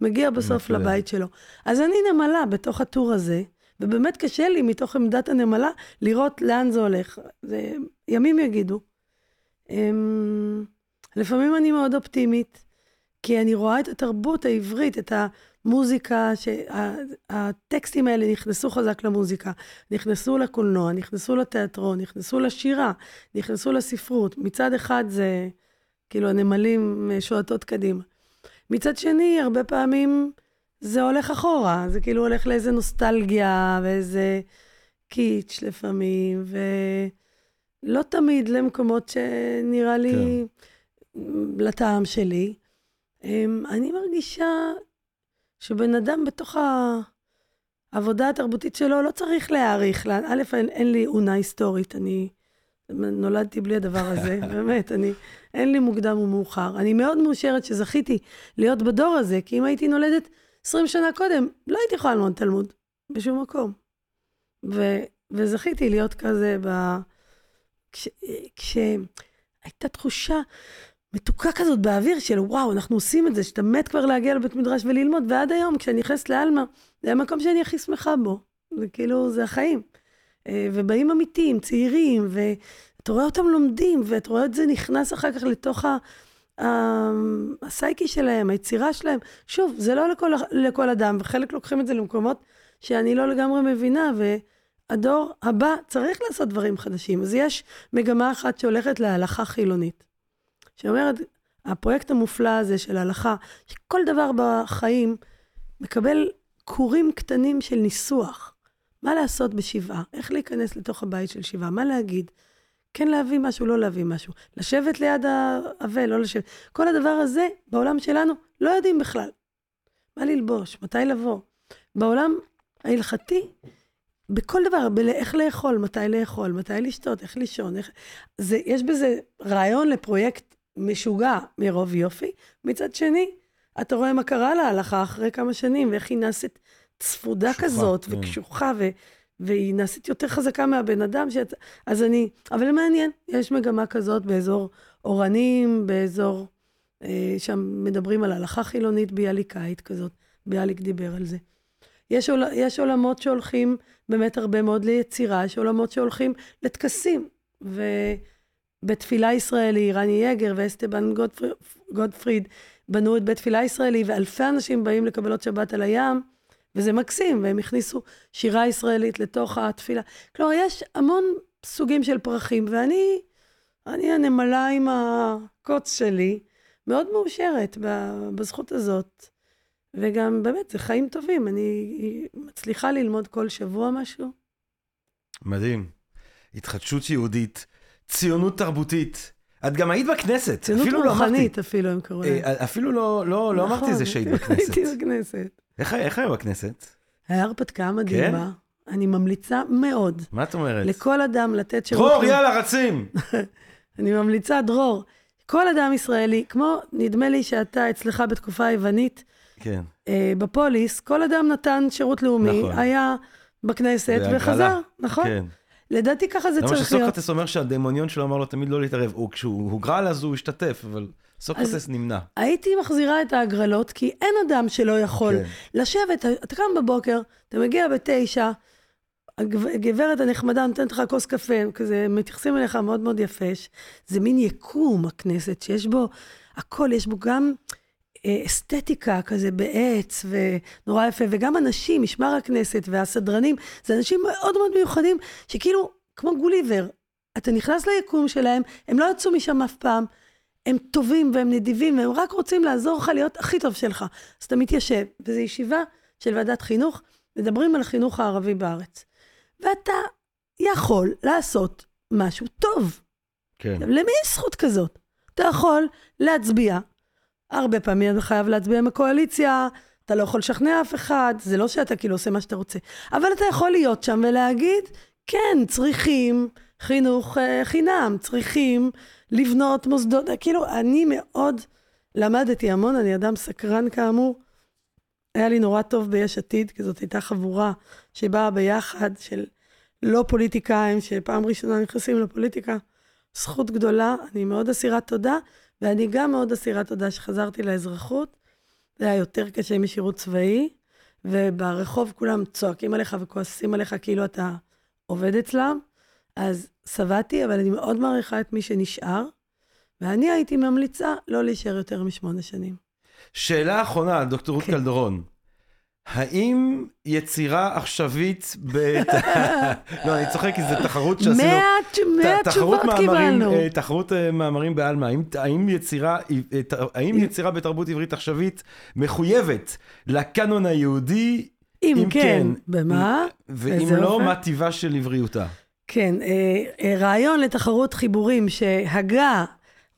מגיע בסוף לבית שלו. אז אני נמלה בתוך הטור הזה, ובאמת קשה לי מתוך עמדת הנמלה לראות לאן זה הולך. זה ימים יגידו. אמ, לפעמים אני מאוד אופטימית, כי אני רואה את התרבות העברית, את המוזיקה, שהטקסטים שה, האלה נכנסו חזק למוזיקה, נכנסו לקולנוע, נכנסו לתיאטרון, נכנסו לשירה, נכנסו לספרות. מצד אחד זה כאילו הנמלים שועטות קדימה. מצד שני, הרבה פעמים זה הולך אחורה, זה כאילו הולך לאיזה נוסטלגיה ואיזה קיץ' לפעמים, ולא תמיד למקומות שנראה לי כן. לטעם שלי. אמ, אני מרגישה שבן אדם בתוך העבודה התרבותית שלו לא צריך להעריך. א', אין, אין לי אונה היסטורית, אני נולדתי בלי הדבר הזה, באמת, אני, אין לי מוקדם ומאוחר. אני מאוד מאושרת שזכיתי להיות בדור הזה, כי אם הייתי נולדת 20 שנה קודם, לא הייתי יכולה ללמוד תלמוד, בשום מקום. ו, וזכיתי להיות כזה ב... כש, כשהייתה תחושה מתוקה כזאת באוויר של וואו, אנחנו עושים את זה, שאתה מת כבר להגיע לבית מדרש וללמוד, ועד היום, כשאני נכנסת לעלמה, זה המקום שאני הכי שמחה בו. זה כאילו, זה החיים. אה, ובאים אמיתיים, צעירים, ואתה רואה אותם לומדים, ואתה רואה את זה נכנס אחר כך לתוך ה... הסייקי שלהם, היצירה שלהם. שוב, זה לא לכל, לכל אדם, וחלק לוקחים את זה למקומות שאני לא לגמרי מבינה, והדור הבא צריך לעשות דברים חדשים. אז יש מגמה אחת שהולכת להלכה חילונית, שאומרת, הפרויקט המופלא הזה של הלכה, שכל דבר בחיים מקבל כורים קטנים של ניסוח. מה לעשות בשבעה? איך להיכנס לתוך הבית של שבעה? מה להגיד? כן להביא משהו, לא להביא משהו. לשבת ליד האבל, לא לשבת. כל הדבר הזה, בעולם שלנו, לא יודעים בכלל. מה ללבוש, מתי לבוא. בעולם ההלכתי, בכל דבר, באיך לאכול, מתי לאכול, מתי לשתות, איך לישון, איך... זה, יש בזה רעיון לפרויקט משוגע מרוב יופי. מצד שני, אתה רואה מה קרה להלכה אחרי כמה שנים, ואיך היא נעשית צפודה קשוחה, כזאת, כן. וקשוחה, ו... והיא נעשית יותר חזקה מהבן אדם, שאת... אז אני, אבל מעניין, יש מגמה כזאת באזור אורנים, באזור, אה, שם מדברים על הלכה חילונית ביאליקאית כזאת, ביאליק דיבר על זה. יש, עול, יש עולמות שהולכים באמת הרבה מאוד ליצירה, יש עולמות שהולכים לטקסים. ובתפילה ישראלי, רני יגר ואסטבן גודפריד, גודפריד בנו את בית תפילה ישראלי, ואלפי אנשים באים לקבלות שבת על הים, וזה מקסים, והם הכניסו שירה ישראלית לתוך התפילה. כלומר, יש המון סוגים של פרחים, ואני, אני הנמלה עם הקוץ שלי, מאוד מאושרת בזכות הזאת. וגם באמת, זה חיים טובים. אני מצליחה ללמוד כל שבוע משהו. מדהים. התחדשות יהודית, ציונות תרבותית. את גם היית בכנסת. ציונות לא רוחנית לא אפילו, הם קראו להם. אה, אפילו לא, לא, לא אמרתי את זה שהיית בכנסת. הייתי בכנסת. איך, איך היה בכנסת? היה הרפתקה מדהימה. כן? אני ממליצה מאוד. מה את אומרת? לכל אדם לתת שירות... דרור, יאללה, רצים! אני ממליצה, דרור, כל אדם ישראלי, כמו, נדמה לי שאתה אצלך בתקופה היוונית, כן. אה, בפוליס, כל אדם נתן שירות לאומי, נכון. היה בכנסת וחזר, נכון? כן. לדעתי ככה זה צריך להיות. למה שסוקרטס אומר שהדמוניון שלו אמר לו תמיד לא להתערב. הוא, כשהוא הוגרל אז הוא השתתף, אבל סוקרטס נמנע. הייתי מחזירה את ההגרלות, כי אין אדם שלא יכול כן. לשבת, אתה קם בבוקר, אתה מגיע בתשע, הגברת הנחמדה נותנת לך כוס קפה, כזה, מתייחסים אליך מאוד מאוד יפה. זה מין יקום, הכנסת, שיש בו הכל, יש בו גם אסתטיקה כזה בעץ, ונורא יפה, וגם אנשים, משמר הכנסת והסדרנים, זה אנשים מאוד מאוד מיוחדים, שכאילו, כמו גוליבר, אתה נכנס ליקום שלהם, הם לא יצאו משם אף פעם, הם טובים והם נדיבים, והם רק רוצים לעזור לך להיות הכי טוב שלך. אז אתה מתיישב, וזו ישיבה של ועדת חינוך, מדברים על החינוך הערבי בארץ. ואתה יכול לעשות משהו טוב. כן. למי יש זכות כזאת? אתה יכול להצביע הרבה פעמים אתה חייב להצביע עם הקואליציה, אתה לא יכול לשכנע אף אחד, זה לא שאתה כאילו עושה מה שאתה רוצה. אבל אתה יכול להיות שם ולהגיד, כן, צריכים חינוך uh, חינם, צריכים לבנות מוסדות, כאילו, אני מאוד למדתי המון, אני אדם סקרן כאמור. היה לי נורא טוב ביש עתיד, כי זאת הייתה חבורה שבאה ביחד של לא פוליטיקאים, שפעם ראשונה נכנסים לפוליטיקה. זכות גדולה, אני מאוד אסירת תודה, ואני גם מאוד אסירת תודה שחזרתי לאזרחות. זה היה יותר קשה משירות צבאי, וברחוב כולם צועקים עליך וכועסים עליך כאילו אתה עובד אצלם. אז שבעתי, אבל אני מאוד מעריכה את מי שנשאר, ואני הייתי ממליצה לא להישאר יותר משמונה שנים. שאלה אחרונה, דוקטור רות כן. קלדרון. האם יצירה עכשווית ב... לא, אני צוחק כי זו תחרות שעשינו... מאה תשובות קיבלנו. אה, תחרות אה, מאמרים בעלמא. האם יצירה, אה, האם יצירה בתרבות עברית עכשווית מחויבת לקאנון היהודי? אם כן, כן, במה? ואם לא, מה טיבה של עבריותה? כן, רעיון לתחרות חיבורים שהגה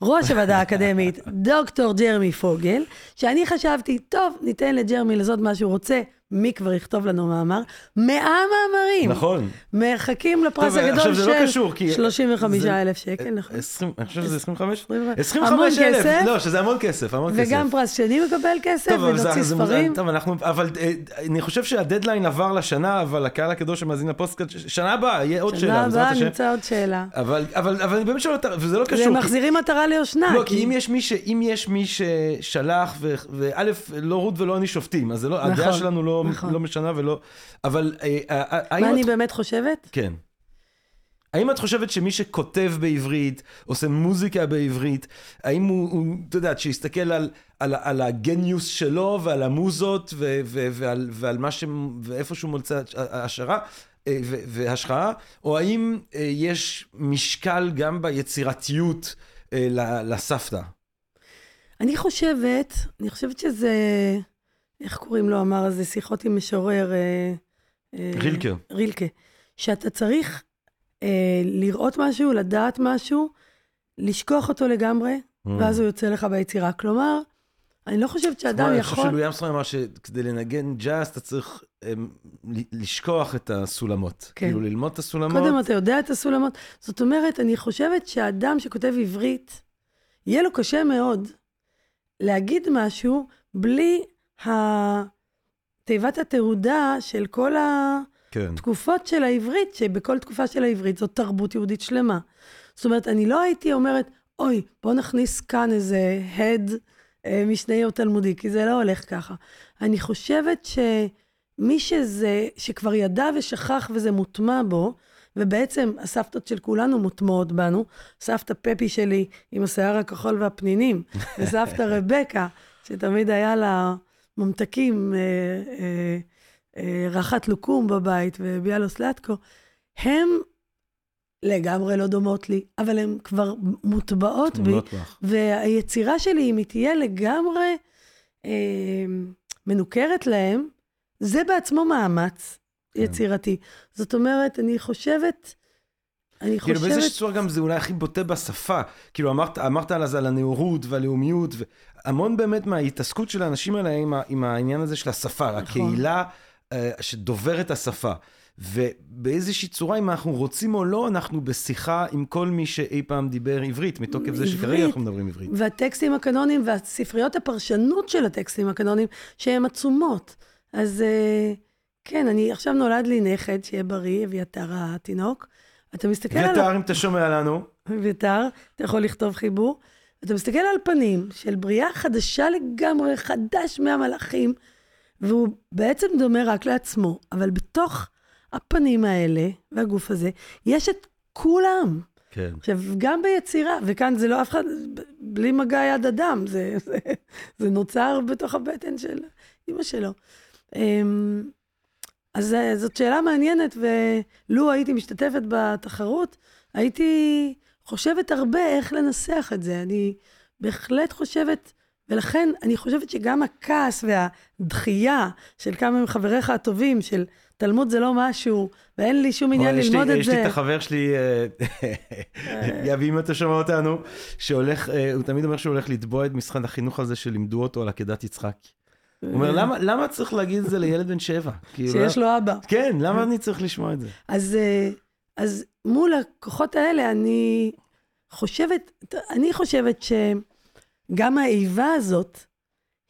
ראש הוועדה האקדמית, דוקטור ג'רמי פוגל, שאני חשבתי, טוב, ניתן לג'רמי לעשות מה שהוא רוצה, מי כבר יכתוב לנו מאמר? מאה מאמרים. נכון. מחכים לפרס הגדול לא של קשור, 35 אלף שקל, נכון? אני חושב שזה 25? 25 אלף, לא, שזה המון כסף, המון כסף. וגם פרס שני מקבל כסף, ונוציא ספרים. טוב, אנחנו, אבל אה, אני חושב שהדדליין עבר לשנה, אבל הקהל הקדוש שמאזין לפוסטקאט, שנה הבאה, יהיה עוד שאלה. שנה הבאה נמצא עוד שאלה. אבל אני באמת שואל, וזה לא קשור. ומחזירים מטרה ליושנה. לא, כי אם יש מי ששלח, וא', לא רות ולא אני שופטים, אז הדעה נכון. שלנו לא... נכון. לא משנה ולא... אבל... אה, אה, אה, מה אני את... באמת חושבת? כן. האם את חושבת שמי שכותב בעברית, עושה מוזיקה בעברית, האם הוא, הוא אתה יודע, שיסתכל על, על, על הגניוס שלו ועל המוזות ו, ו, ועל, ועל מה ש... ואיפה שהוא מוצא השערה והשחרה, או האם יש משקל גם ביצירתיות לסבתא? אני חושבת, אני חושבת שזה... איך קוראים לו אמר אז, שיחות עם משורר... אה, אה, רילקה. רילקה. שאתה צריך אה, לראות משהו, לדעת משהו, לשכוח אותו לגמרי, mm. ואז הוא יוצא לך ביצירה. כלומר, אני לא חושבת שאדם יכול... אני חושב שלואי אמסטרום אמר שכדי לנגן ג'אז אתה צריך הם, לשכוח את הסולמות. כן. כאילו ללמוד את הסולמות. קודם אתה יודע את הסולמות. זאת אומרת, אני חושבת שאדם שכותב עברית, יהיה לו קשה מאוד להגיד משהו בלי תיבת התהודה של כל כן. תקופות של העברית, שבכל תקופה של העברית זאת תרבות יהודית שלמה. זאת אומרת, אני לא הייתי אומרת, אוי, בוא נכניס כאן איזה הד אה, או תלמודי, כי זה לא הולך ככה. אני חושבת שמי שזה, שכבר ידע ושכח וזה מוטמע בו, ובעצם הסבתות של כולנו מוטמעות בנו, סבתא פפי שלי עם השיער הכחול והפנינים, וסבתא רבקה, שתמיד היה לה ממתקים, אה, אה, אה, רחת לוקום בבית וביאלוס לטקו, הם לגמרי לא דומות לי, אבל הן כבר מוטבעות בי, לך. והיצירה שלי, אם היא תהיה לגמרי אה, מנוכרת להם, זה בעצמו מאמץ כן. יצירתי. זאת אומרת, אני חושבת, אני כאילו חושבת... באיזושהי צורה גם זה אולי הכי בוטה בשפה. כאילו אמרת, אמרת על זה, על הנאורות והלאומיות, והמון באמת מההתעסקות של האנשים האלה עם, ה- עם העניין הזה של השפה, נכון. הקהילה אה, שדוברת השפה. ובאיזושהי צורה, אם אנחנו רוצים או לא, אנחנו בשיחה עם כל מי שאי פעם דיבר עברית, מתוקף זה שכרגע עברית. אנחנו מדברים עברית. והטקסטים הקנוניים והספריות הפרשנות של הטקסטים הקנוניים, שהן עצומות. אז אה, כן, אני, עכשיו נולד לי נכד, שיהיה בריא, אביתר התינוק. אתה מסתכל על... אביתר, אם אתה שומע לנו, אביתר, אתה יכול לכתוב חיבור. אתה מסתכל על פנים של בריאה חדשה לגמרי, חדש מהמלאכים, והוא בעצם דומה רק לעצמו, אבל בתוך הפנים האלה והגוף הזה, יש את כולם. כן. עכשיו, גם ביצירה, וכאן זה לא אף אחד, בלי מגע יד אדם, זה, זה, זה נוצר בתוך הבטן של אימא שלו. אז אה, זאת שאלה מעניינת, ולו הייתי משתתפת בתחרות, הייתי חושבת הרבה איך לנסח את זה. אני בהחלט חושבת, ולכן אני חושבת שגם הכעס והדחייה של כמה מחבריך הטובים, של תלמוד זה לא משהו, ואין לי שום עניין יש לי- ללמוד את יש זה. לי את החבר שלי, אה, גבי, אם אתה שומע אותנו, שהולך, אה, הוא תמיד אומר שהוא הולך לתבוע את משרד החינוך הזה שלימדו אותו על עקדת יצחק. הוא אומר, "למה- למה צריך להגיד את זה לילד בן שבע? כאילו, שיש לו אבא. כן, למה אני צריך לשמוע את זה? אז, אה, אז מול הכוחות האלה, אני חושבת, אני חושבת שגם האיבה הזאת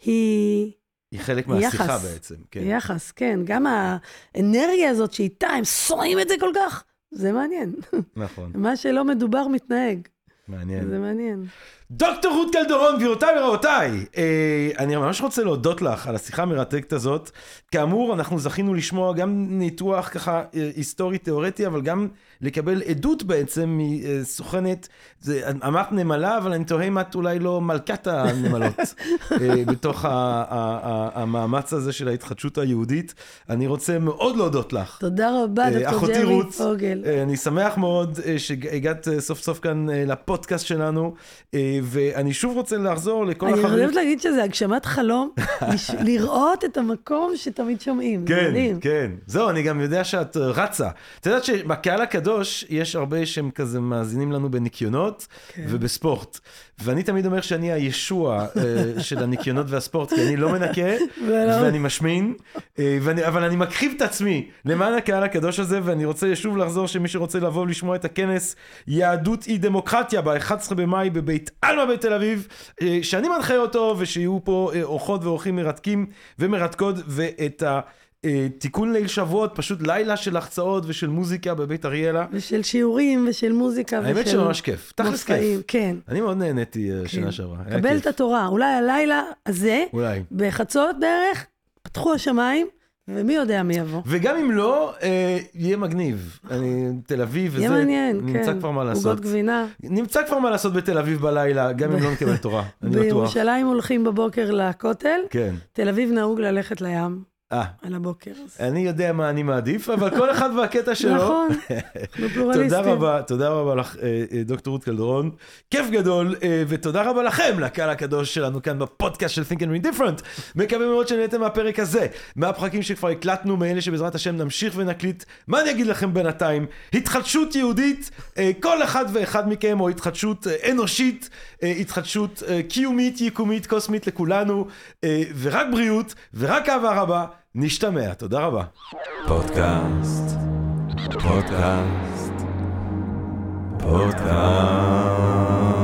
היא היא חלק מהשיחה יחס. בעצם, כן. כן. יחס, כן. גם האנרגיה הזאת שאיתה הם שונאים את זה כל כך, זה מעניין. נכון, מה שלא מדובר מתנהג, מעניין. זה מעניין. דוקטור רות קלדרון, גבירותיי ורבותיי, אה, אני ממש רוצה להודות לך על השיחה המרתקת הזאת. כאמור, אנחנו זכינו לשמוע גם ניתוח ככה אה, היסטורי תיאורטי, אבל גם לקבל עדות בעצם מסוכנת, זה, אמרת נמלה, אבל אני תוהה אם את אולי לא מלכת הנמלות אה, בתוך ה- ה- ה- המאמץ הזה של ההתחדשות היהודית. אני רוצה מאוד להודות לך. תודה רבה, אה, דוקטור אחותי רות, פוגל. אה, אני שמח מאוד אה, שהגעת סוף סוף כאן אה, לפודקאסט שלנו, אה, ואני שוב רוצה לחזור לכל אני החברים. חייבת להגיד שזה הגשמת חלום, לראות את המקום שתמיד שומעים. כן, מדהים. כן. זהו, אני גם יודע שאת אה, רצה. את יודעת שבקהל הקדוש יש הרבה שהם כזה מאזינים לנו בניקיונות כן. ובספורט. ואני תמיד אומר שאני הישוע אה, של הניקיונות והספורט, כי אני לא מנקה ואני משמין, אה, ואני, אבל אני מקריב את עצמי למען הקהל הקדוש הזה, ואני רוצה שוב לחזור שמי שרוצה לבוא ולשמוע את הכנס יהדות היא דמוקרטיה ב-11 במאי בבית עלמה בתל אביב, אה, שאני מנחה אותו, ושיהיו פה אורחות ואורחים מרתקים ומרתקות, ואת ה... אה, תיקון ליל שבועות, פשוט לילה של החצאות ושל מוזיקה בבית אריאלה. ושל שיעורים ושל מוזיקה ושל... האמת שממש כיף, תכלס. כיף. כן. אני מאוד נהניתי אה, כן. שנה שעברה, היה קבל כיף. את התורה. אולי הלילה הזה, אולי. בחצות בערך, פתחו השמיים, ומי יודע מי יבוא. וגם אם לא, אה, יהיה מגניב. אני, תל אביב וזה, יהיה מעניין, כן. נמצא כבר מה לעשות. עוגות גבינה. נמצא כבר מה לעשות בתל אביב בלילה, גם אם לא נקבל תורה, אני בטוח. בירושלים הולכים בבוקר לכותל, כן. תל אביב נהוג ללכת לים אה, על הבוקר. אני יודע מה אני מעדיף, אבל כל אחד והקטע שלו. נכון, אנחנו פלורליסטים. תודה רבה, תודה רבה לך, אה, אה, דוקטור רות קלדרון. כיף גדול, ותודה רבה לכם, לקהל הקדוש שלנו כאן בפודקאסט של Think and Read Different. מקווה מאוד שנהנתם מהפרק הזה, מהפרקים שכבר הקלטנו, מאלה שבעזרת השם נמשיך ונקליט. מה אני אגיד לכם בינתיים? התחדשות יהודית, כל אחד ואחד מכם, או התחדשות אנושית, התחדשות קיומית, יקומית, קוסמית לכולנו, ורק בריאות, ורק אהבה רבה. נשתמע, תודה רבה. פודקאסט, פודקאסט, פודקאסט.